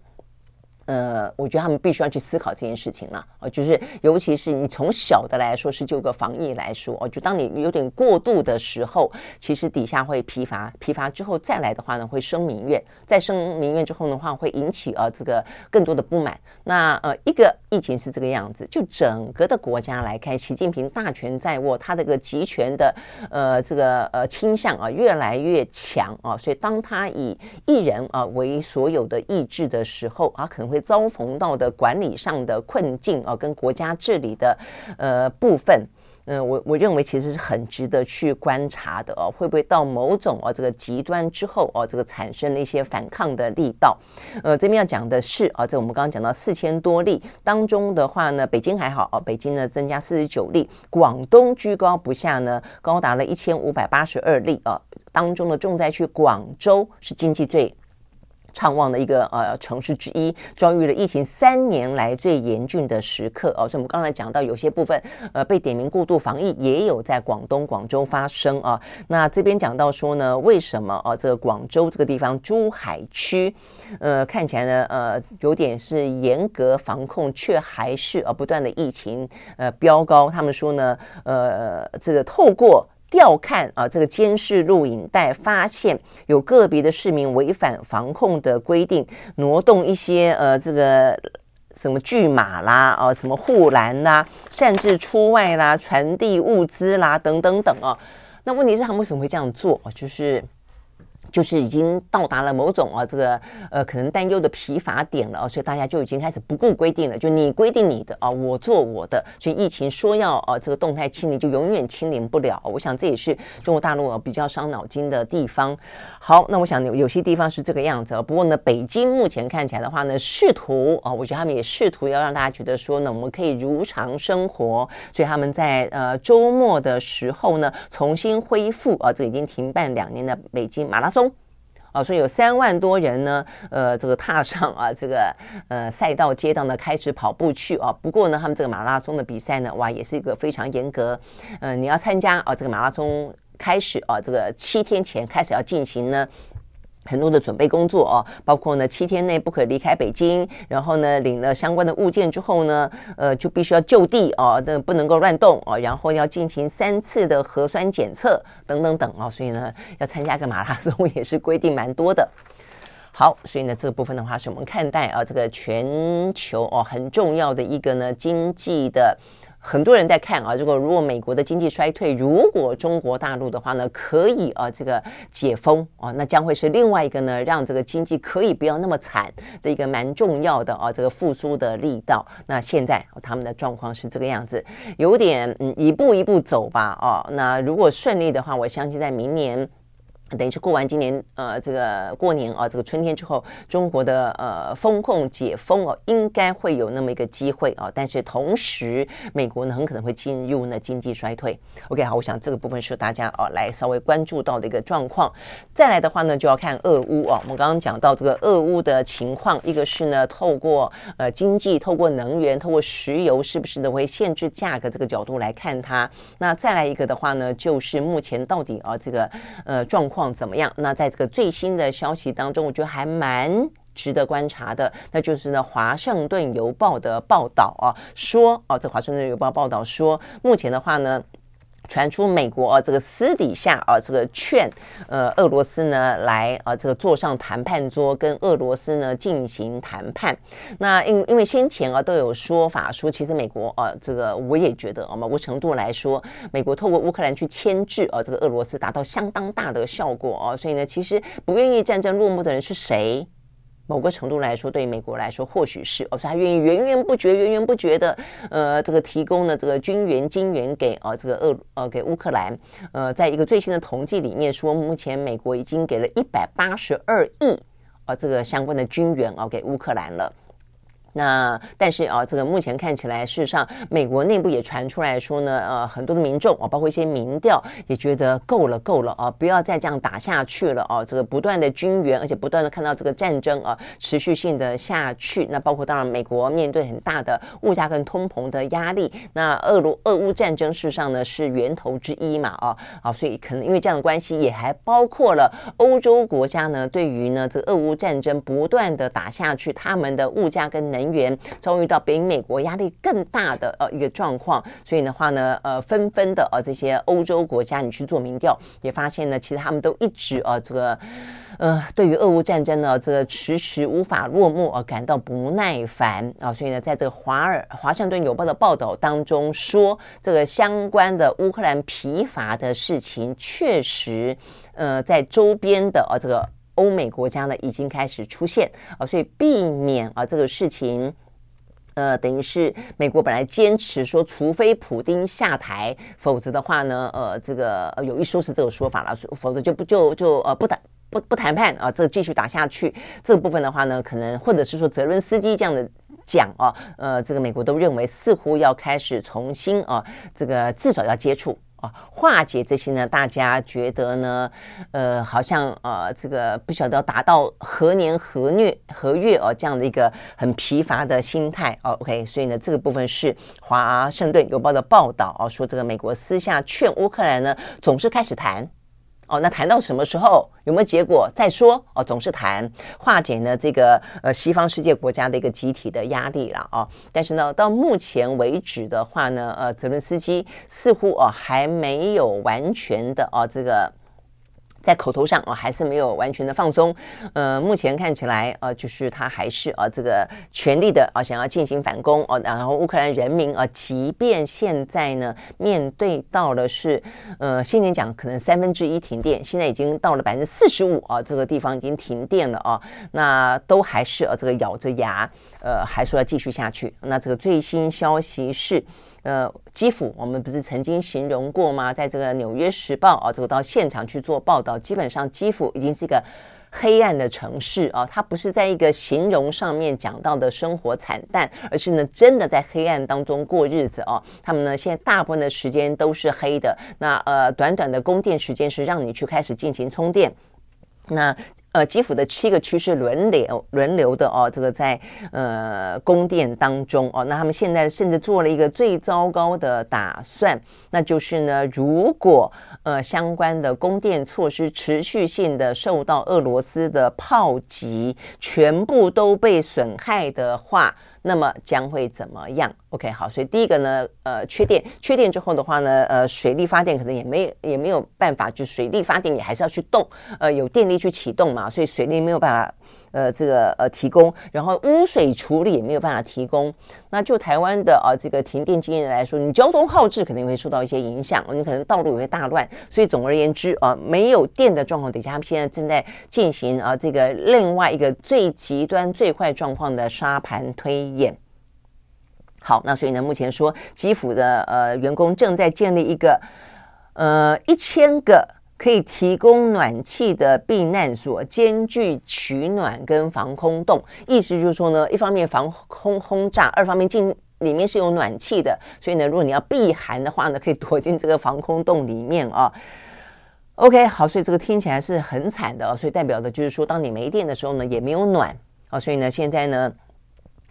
Speaker 1: 呃，我觉得他们必须要去思考这件事情了，哦，就是尤其是你从小的来说是就个防疫来说，哦，就当你有点过度的时候，其实底下会疲乏，疲乏之后再来的话呢，会生民怨，再生民怨之后的话，会引起呃这个更多的不满。那呃一个疫情是这个样子，就整个的国家来看，习近平大权在握，他这个集权的呃这个呃倾向啊越来越强啊，所以当他以一人啊为所有的意志的时候啊，可能会遭逢到的管理上的困境啊，跟国家治理的呃部分。嗯，我我认为其实是很值得去观察的哦，会不会到某种哦这个极端之后哦，这个产生了一些反抗的力道？呃，这边要讲的是啊，这我们刚刚讲到四千多例当中的话呢，北京还好哦，北京呢增加四十九例，广东居高不下呢，高达了一千五百八十二例啊，当中的重灾区广州是经济最。畅旺的一个呃城市之一，遭遇了疫情三年来最严峻的时刻哦，所以我们刚才讲到有些部分呃被点名过度防疫，也有在广东广州发生啊。那这边讲到说呢，为什么啊这个广州这个地方珠海区呃看起来呢呃有点是严格防控，却还是呃不断的疫情呃飙高。他们说呢呃这个透过。调看啊，这个监视录影带发现有个别的市民违反防控的规定，挪动一些呃这个什么巨马啦，啊什么护栏啦，擅自出外啦，传递物资啦等等等啊。那问题是他们为什么会这样做？就是。就是已经到达了某种啊，这个呃可能担忧的疲乏点了啊，所以大家就已经开始不顾规定了，就你规定你的啊，我做我的，所以疫情说要啊这个动态清零，就永远清零不了。我想这也是中国大陆啊比较伤脑筋的地方。好，那我想有有些地方是这个样子，不过呢，北京目前看起来的话呢，试图啊，我觉得他们也试图要让大家觉得说呢，我们可以如常生活，所以他们在呃周末的时候呢，重新恢复啊，这已经停办两年的北京马拉松。啊，所以有三万多人呢，呃，这个踏上啊，这个呃赛道街道呢，开始跑步去啊。不过呢，他们这个马拉松的比赛呢，哇，也是一个非常严格，呃，你要参加啊，这个马拉松开始啊，这个七天前开始要进行呢。很多的准备工作哦，包括呢七天内不可离开北京，然后呢领了相关的物件之后呢，呃就必须要就地哦，那不能够乱动哦，然后要进行三次的核酸检测等等等哦，所以呢要参加个马拉松 也是规定蛮多的。好，所以呢这个部分的话是我们看待啊这个全球哦很重要的一个呢经济的。很多人在看啊，如果如果美国的经济衰退，如果中国大陆的话呢，可以啊这个解封啊，那将会是另外一个呢，让这个经济可以不要那么惨的一个蛮重要的啊这个复苏的力道。那现在他们的状况是这个样子，有点嗯一步一步走吧啊。那如果顺利的话，我相信在明年。等于是过完今年，呃，这个过年啊，这个春天之后，中国的呃风控解封哦，应该会有那么一个机会啊。但是同时，美国呢很可能会进入呢经济衰退。OK，好，我想这个部分是大家哦来稍微关注到的一个状况。再来的话呢，就要看俄乌啊。我们刚刚讲到这个俄乌的情况，一个是呢透过呃经济、透过能源、透过石油，是不是呢会限制价格这个角度来看它？那再来一个的话呢，就是目前到底啊这个呃状况。况怎么样？那在这个最新的消息当中，我觉得还蛮值得观察的，那就是呢，《华盛顿邮报》的报道啊，说哦，这《华盛顿邮报》报道说，目前的话呢。传出美国啊，这个私底下啊，这个劝呃俄罗斯呢来啊，这个坐上谈判桌，跟俄罗斯呢进行谈判。那因因为先前啊都有说法说，其实美国啊，这个我也觉得啊，某个程度来说，美国透过乌克兰去牵制啊，这个俄罗斯达到相当大的效果啊。所以呢，其实不愿意战争落幕的人是谁？某个程度来说，对于美国来说，或许是哦，他愿意源源不绝、源源不绝的，呃，这个提供的这个军援、金援给呃这个俄呃给乌克兰。呃，在一个最新的统计里面说，目前美国已经给了一百八十二亿呃这个相关的军援哦、给乌克兰了。那但是啊，这个目前看起来，事实上，美国内部也传出来说呢，呃，很多的民众啊，包括一些民调，也觉得够了，够了啊，不要再这样打下去了啊，这个不断的军援，而且不断的看到这个战争啊，持续性的下去。那包括当然，美国面对很大的物价跟通膨的压力。那俄罗俄乌战争事实上呢是源头之一嘛，啊啊，所以可能因为这样的关系，也还包括了欧洲国家呢，对于呢这个俄乌战争不断的打下去，他们的物价跟能人员遭遇到比美国压力更大的呃一个状况，所以的话呢，呃，纷纷的呃这些欧洲国家，你去做民调，也发现呢，其实他们都一直呃这个呃，对于俄乌战争呢，这个迟迟无法落幕而感到不耐烦。啊，所以呢，在这个华尔华盛顿邮报的报道当中说，这个相关的乌克兰疲乏的事情，确实，呃，在周边的啊这个欧美国家呢，已经开始出现啊，所以避免啊这个事情。呃，等于是美国本来坚持说，除非普丁下台，否则的话呢，呃，这个有一说是这个说法了，否则就不就就呃不谈不不谈判啊，这继续打下去。这个部分的话呢，可能或者是说泽伦斯基这样的讲啊，呃，这个美国都认为似乎要开始重新啊，这个至少要接触。啊，化解这些呢？大家觉得呢？呃，好像呃，这个不晓得要达到何年何月何月哦，这样的一个很疲乏的心态哦。OK，所以呢，这个部分是华盛顿邮报的报道哦，说这个美国私下劝乌克兰呢，总是开始谈。哦，那谈到什么时候有没有结果再说哦，总是谈化解呢这个呃西方世界国家的一个集体的压力了哦。但是呢，到目前为止的话呢，呃，泽伦斯基似乎哦还没有完全的哦这个。在口头上哦，还是没有完全的放松。呃，目前看起来，呃，就是他还是啊，这个全力的啊，想要进行反攻哦。然后乌克兰人民啊，即便现在呢，面对到了是呃，先前讲可能三分之一停电，现在已经到了百分之四十五啊，这个地方已经停电了啊，那都还是啊，这个咬着牙，呃，还说要继续下去。那这个最新消息是。呃，基辅，我们不是曾经形容过吗？在这个《纽约时报》啊，这个到现场去做报道，基本上基辅已经是一个黑暗的城市啊。它不是在一个形容上面讲到的生活惨淡，而是呢，真的在黑暗当中过日子哦。他们呢，现在大部分的时间都是黑的。那呃，短短的供电时间是让你去开始进行充电。那呃，基辅的七个区是轮流轮流的哦，这个在呃供电当中哦，那他们现在甚至做了一个最糟糕的打算，那就是呢，如果呃相关的供电措施持续性的受到俄罗斯的炮击，全部都被损害的话。那么将会怎么样？OK，好，所以第一个呢，呃，缺电，缺电之后的话呢，呃，水力发电可能也没也没有办法，就水力发电也还是要去动，呃，有电力去启动嘛，所以水力没有办法。呃，这个呃提供，然后污水处理也没有办法提供。那就台湾的啊这个停电经验来说，你交通号志肯定会受到一些影响，你可能道路也会大乱。所以总而言之啊，没有电的状况底下，现在正在进行啊这个另外一个最极端最坏状况的沙盘推演。好，那所以呢，目前说基辅的呃员工正在建立一个呃一千个。可以提供暖气的避难所，兼具取暖跟防空洞。意思就是说呢，一方面防空轰炸，二方面进里面是有暖气的，所以呢，如果你要避寒的话呢，可以躲进这个防空洞里面啊。OK，好，所以这个听起来是很惨的，所以代表的就是说，当你没电的时候呢，也没有暖啊。所以呢，现在呢。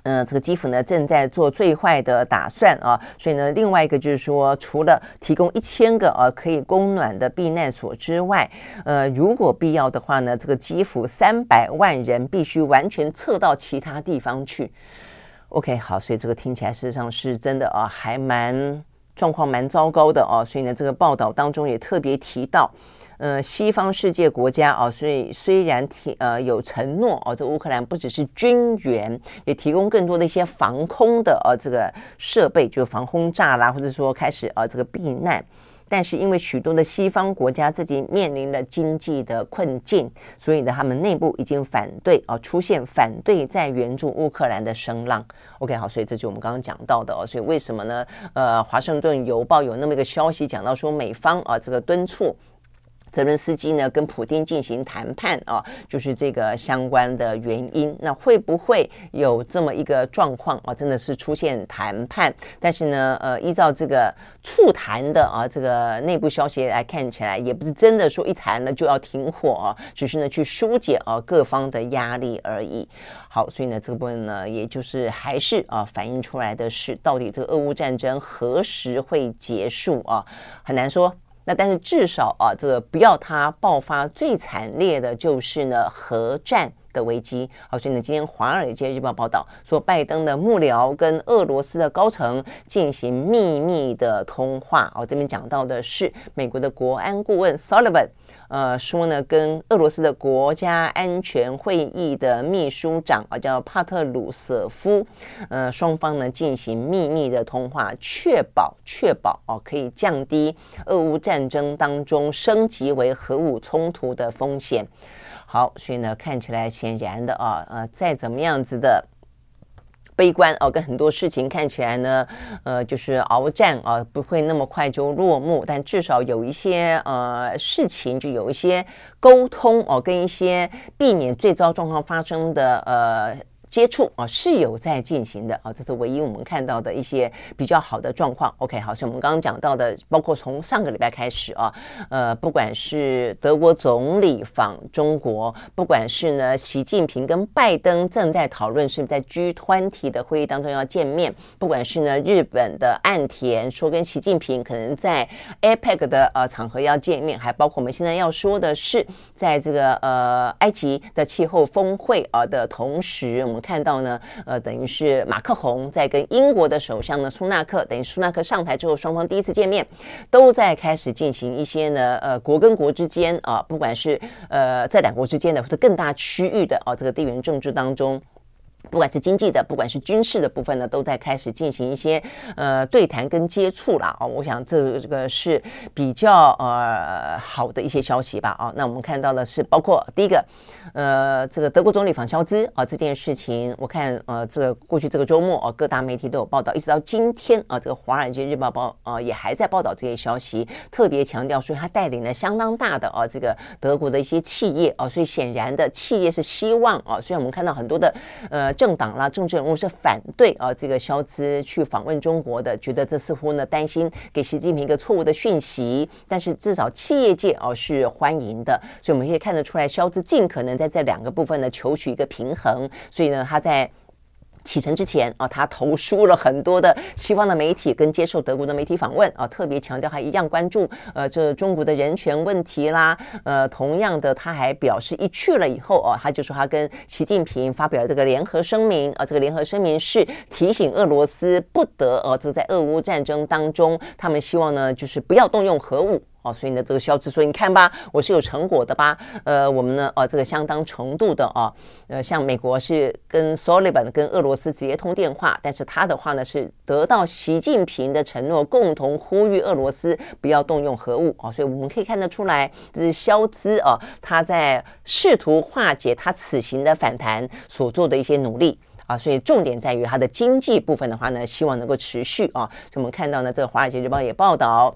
Speaker 1: 嗯、这个基辅呢正在做最坏的打算啊，所以呢，另外一个就是说，除了提供一千个呃、啊、可以供暖的避难所之外，呃，如果必要的话呢，这个基辅三百万人必须完全撤到其他地方去。OK，好，所以这个听起来事实上是真的啊，还蛮状况蛮糟糕的哦、啊，所以呢，这个报道当中也特别提到。呃，西方世界国家啊，所以虽然提呃有承诺哦，这乌克兰不只是军援，也提供更多的一些防空的呃这个设备，就防轰炸啦，或者说开始啊这个避难，但是因为许多的西方国家自己面临了经济的困境，所以呢，他们内部已经反对啊，出现反对在援助乌克兰的声浪。OK，好，所以这就我们刚刚讲到的哦，所以为什么呢？呃，华盛顿邮报有那么一个消息讲到说，美方啊这个敦促。泽伦斯基呢跟普丁进行谈判啊，就是这个相关的原因。那会不会有这么一个状况啊？真的是出现谈判，但是呢，呃，依照这个促谈的啊这个内部消息来看起来，也不是真的说一谈了就要停火，只是呢去疏解啊各方的压力而已。好，所以呢这个部分呢，也就是还是啊反映出来的是，到底这个俄乌战争何时会结束啊？很难说。那但是至少啊，这个不要它爆发最惨烈的就是呢核战的危机。好，所以呢，今天《华尔街日报》报道说，拜登的幕僚跟俄罗斯的高层进行秘密的通话。哦，这边讲到的是美国的国安顾问 Sullivan。呃，说呢，跟俄罗斯的国家安全会议的秘书长啊，叫帕特鲁舍夫，呃，双方呢进行秘密的通话，确保确保哦，可以降低俄乌战争当中升级为核武冲突的风险。好，所以呢，看起来显然的啊，呃，再怎么样子的。悲观哦，跟很多事情看起来呢，呃，就是鏖战啊，不会那么快就落幕，但至少有一些呃事情，就有一些沟通哦，跟一些避免最糟状况发生的呃。接触啊是有在进行的啊，这是唯一我们看到的一些比较好的状况。OK，好，像我们刚刚讲到的，包括从上个礼拜开始啊，呃，不管是德国总理访中国，不管是呢习近平跟拜登正在讨论是不是在 G20 的会议当中要见面，不管是呢日本的岸田说跟习近平可能在 APEC 的呃场合要见面，还包括我们现在要说的是，在这个呃埃及的气候峰会啊的同时，我们。看到呢，呃，等于是马克宏在跟英国的首相呢苏纳克，等于苏纳克上台之后，双方第一次见面，都在开始进行一些呢，呃，国跟国之间啊，不管是呃在两国之间的或者更大区域的啊，这个地缘政治当中。不管是经济的，不管是军事的部分呢，都在开始进行一些呃对谈跟接触了啊、我想这个是比较呃好的一些消息吧啊、那我们看到的是，包括第一个呃这个德国总理访肖兹啊这件事情，我看呃这个过去这个周末啊各大媒体都有报道，一直到今天啊这个《华尔街日报》报啊也还在报道这些消息，特别强调说他带领了相当大的啊这个德国的一些企业啊，所以显然的企业是希望啊，虽然我们看到很多的呃。政党啦，政治人物是反对啊，这个肖兹去访问中国的，觉得这似乎呢担心给习近平一个错误的讯息。但是至少企业界哦是欢迎的，所以我们可以看得出来，肖兹尽可能在这两个部分呢求取一个平衡。所以呢，他在。启程之前啊，他投书了很多的西方的媒体跟接受德国的媒体访问啊，特别强调他一样关注呃这中国的人权问题啦。呃，同样的他还表示一去了以后啊，他就说他跟习近平发表这个联合声明啊，这个联合声明是提醒俄罗斯不得呃这在俄乌战争当中，他们希望呢就是不要动用核武。哦，所以呢，这个萧兹说：“你看吧，我是有成果的吧？呃，我们呢，哦，这个相当程度的啊，呃，像美国是跟 Sullivan 跟俄罗斯直接通电话，但是他的话呢是得到习近平的承诺，共同呼吁俄罗斯不要动用核武啊。所以我们可以看得出来，这是萧兹啊，他在试图化解他此行的反弹所做的一些努力啊。所以重点在于他的经济部分的话呢，希望能够持续啊。所以我们看到呢，这个《华尔街日报》也报道。”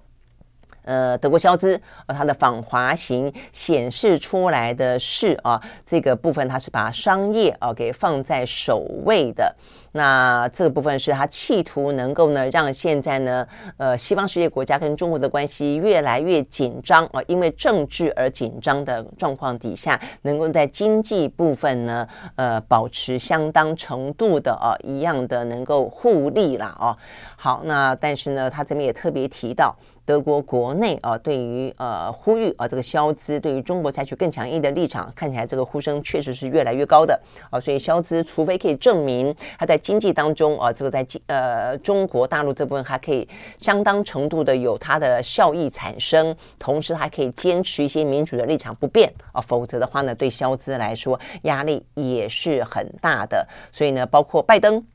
Speaker 1: 呃，德国萧兹，呃，它的访华行显示出来的是啊，这个部分它是把商业啊给放在首位的。那这个部分是它企图能够呢，让现在呢，呃，西方世界国家跟中国的关系越来越紧张啊，因为政治而紧张的状况底下，能够在经济部分呢，呃，保持相当程度的啊，一样的能够互利啦哦。好，那但是呢，他这边也特别提到。德国国内啊，对于呃呼吁啊，这个萧兹对于中国采取更强硬的立场，看起来这个呼声确实是越来越高的啊。所以萧兹除非可以证明他在经济当中啊，这个在呃中国大陆这部分还可以相当程度的有它的效益产生，同时还可以坚持一些民主的立场不变啊，否则的话呢，对萧兹来说压力也是很大的。所以呢，包括拜登。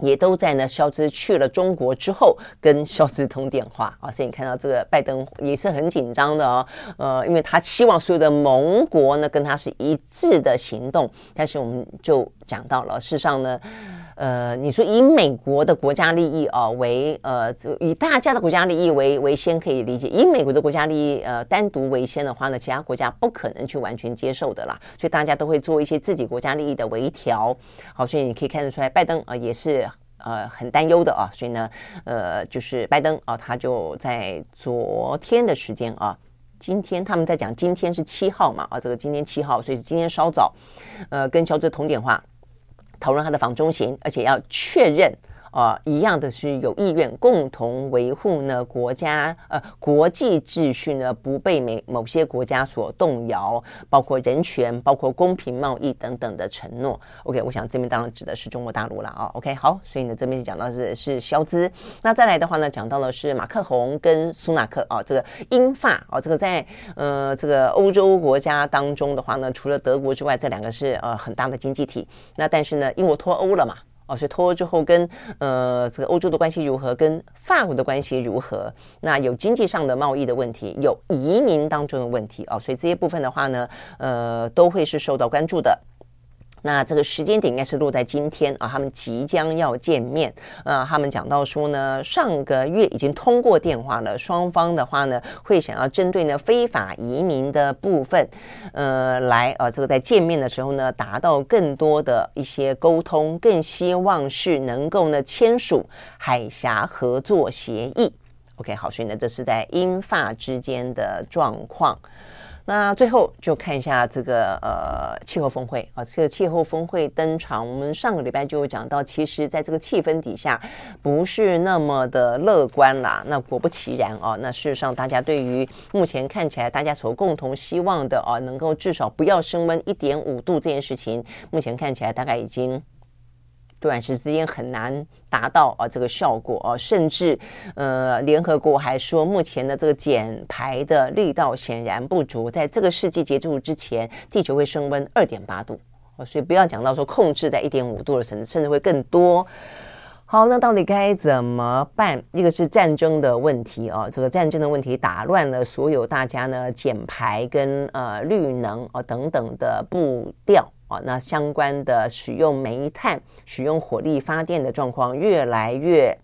Speaker 1: 也都在呢。肖兹去了中国之后，跟肖兹通电话 啊，所以你看到这个拜登也是很紧张的哦。呃，因为他期望所有的盟国呢跟他是一致的行动。但是我们就讲到了，事实上呢，呃，你说以美国的国家利益啊为呃，以大家的国家利益为为先可以理解。以美国的国家利益呃单独为先的话呢，其他国家不可能去完全接受的啦。所以大家都会做一些自己国家利益的微调。好，所以你可以看得出来，拜登啊也是。呃，很担忧的啊，所以呢，呃，就是拜登啊，他就在昨天的时间啊，今天他们在讲，今天是七号嘛，啊，这个今天七号，所以今天稍早，呃，跟乔治通电话，讨论他的房中型，而且要确认、呃，一样的是有意愿共同维护呢国家呃国际秩序呢不被某某些国家所动摇，包括人权、包括公平贸易等等的承诺。OK，我想这边当然指的是中国大陆了啊。OK，好，所以呢这边讲到是是萧兹，那再来的话呢讲到的是马克宏跟苏纳克啊，这个英法啊，这个在呃这个欧洲国家当中的话呢，除了德国之外，这两个是呃很大的经济体。那但是呢，英国脱欧了嘛？哦，所以脱欧之后跟呃这个欧洲的关系如何，跟法国的关系如何？那有经济上的贸易的问题，有移民当中的问题哦，所以这些部分的话呢，呃，都会是受到关注的。那这个时间点应该是落在今天啊，他们即将要见面啊。他们讲到说呢，上个月已经通过电话了，双方的话呢会想要针对呢非法移民的部分，呃，来呃、这个在见面的时候呢达到更多的一些沟通，更希望是能够呢签署海峡合作协议。OK，好，所以呢这是在英法之间的状况。那最后就看一下这个呃气候峰会啊，这个气候峰会登场，我们上个礼拜就有讲到，其实在这个气氛底下不是那么的乐观啦。那果不其然哦，那事实上大家对于目前看起来大家所共同希望的哦，能够至少不要升温一点五度这件事情，目前看起来大概已经。短时之间很难达到啊这个效果啊，甚至呃联合国还说，目前的这个减排的力道显然不足，在这个世纪结束之前，地球会升温二点八度，所以不要讲到说控制在一点五度的甚至甚至会更多。好，那到底该怎么办？一个是战争的问题啊，这个战争的问题打乱了所有大家呢减排跟呃绿能啊等等的步调。那相关的使用煤炭、使用火力发电的状况越来越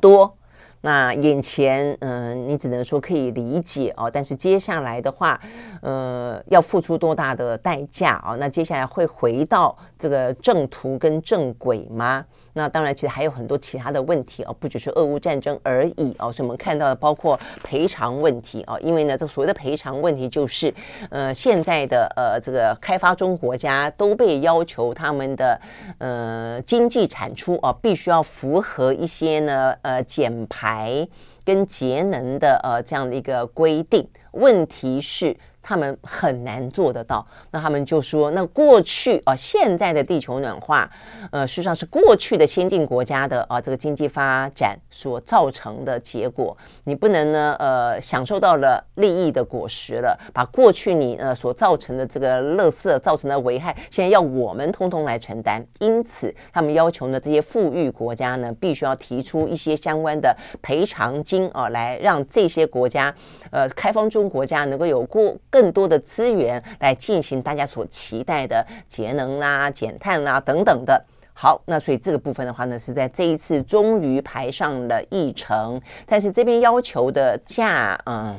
Speaker 1: 多。那眼前，嗯、你只能说可以理解哦。但是接下来的话，呃，要付出多大的代价哦？那接下来会回到这个正途跟正轨吗？那当然，其实还有很多其他的问题哦，不只是俄乌战争而已哦。所以我们看到的包括赔偿问题哦，因为呢，这所谓的赔偿问题就是，呃，现在的呃这个开发中国家都被要求他们的呃经济产出哦，必须要符合一些呢呃减排跟节能的呃这样的一个规定。问题是。他们很难做得到，那他们就说，那过去啊，现在的地球暖化，呃，实际上是过去的先进国家的啊这个经济发展所造成的结果。你不能呢，呃，享受到了利益的果实了，把过去你呃所造成的这个垃圾造成的危害，现在要我们通通来承担。因此，他们要求呢，这些富裕国家呢，必须要提出一些相关的赔偿金啊，来让这些国家，呃，开放中国家能够有过。更多的资源来进行大家所期待的节能啦、减碳啦等等的。好，那所以这个部分的话呢，是在这一次终于排上了议程，但是这边要求的价，嗯。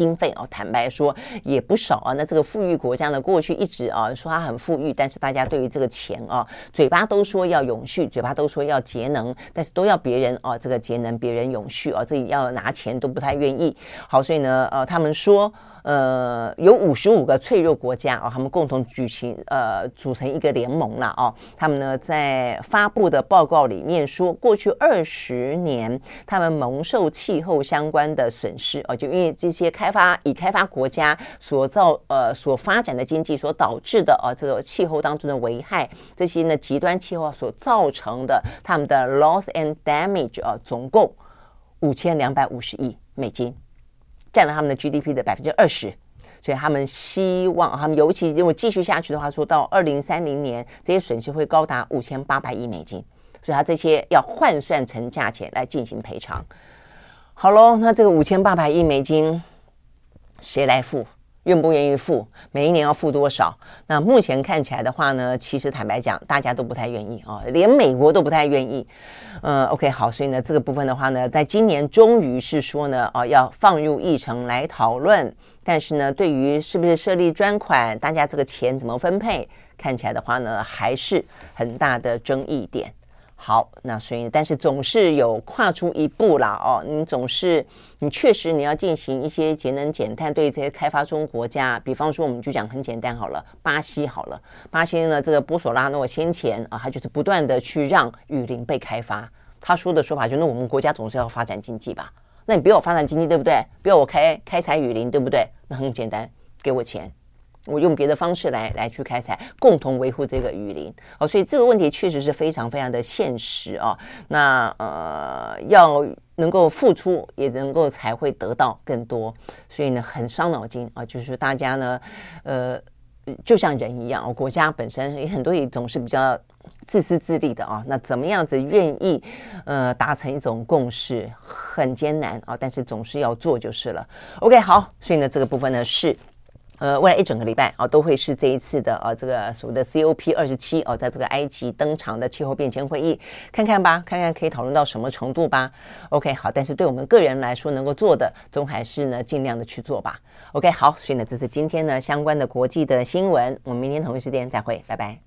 Speaker 1: 经费哦，坦白说也不少啊。那这个富裕国家呢，过去一直啊说它很富裕，但是大家对于这个钱啊，嘴巴都说要永续，嘴巴都说要节能，但是都要别人啊这个节能，别人永续啊，自己要拿钱都不太愿意。好，所以呢，呃，他们说。呃，有五十五个脆弱国家哦，他们共同举行呃，组成一个联盟了哦。他们呢在发布的报告里面说，过去二十年他们蒙受气候相关的损失哦，就因为这些开发已开发国家所造呃所发展的经济所导致的啊这个气候当中的危害，这些呢极端气候所造成的他们的 loss and damage 啊，总共五千两百五十亿美金。占了他们的 GDP 的百分之二十，所以他们希望，他们尤其如果继续下去的话，说到二零三零年，这些损失会高达五千八百亿美金，所以他这些要换算成价钱来进行赔偿。好喽，那这个五千八百亿美金谁来付？愿不愿意付？每一年要付多少？那目前看起来的话呢，其实坦白讲，大家都不太愿意啊，连美国都不太愿意。嗯，OK，好，所以呢，这个部分的话呢，在今年终于是说呢，啊，要放入议程来讨论。但是呢，对于是不是设立专款，大家这个钱怎么分配，看起来的话呢，还是很大的争议点。好，那所以但是总是有跨出一步啦哦，你总是你确实你要进行一些节能减碳，对这些开发中国家，比方说我们就讲很简单好了，巴西好了，巴西呢这个波索拉诺先前啊，他就是不断的去让雨林被开发，他说的说法就是我们国家总是要发展经济吧，那你不要我发展经济对不对？不要我开开采雨林对不对？那很简单，给我钱。我用别的方式来来去开采，共同维护这个雨林哦，所以这个问题确实是非常非常的现实啊。那呃，要能够付出，也能够才会得到更多，所以呢，很伤脑筋啊。就是大家呢，呃，就像人一样，国家本身也很多也总是比较自私自利的啊。那怎么样子愿意呃达成一种共识，很艰难啊，但是总是要做就是了。OK，好，所以呢，这个部分呢是。呃，未来一整个礼拜啊，都会是这一次的呃，这个所谓的 COP 二十七哦，在这个埃及登场的气候变迁会议，看看吧，看看可以讨论到什么程度吧。OK，好，但是对我们个人来说，能够做的，总还是呢，尽量的去做吧。OK，好，所以呢，这是今天呢相关的国际的新闻，我们明天同一时间再会，拜拜。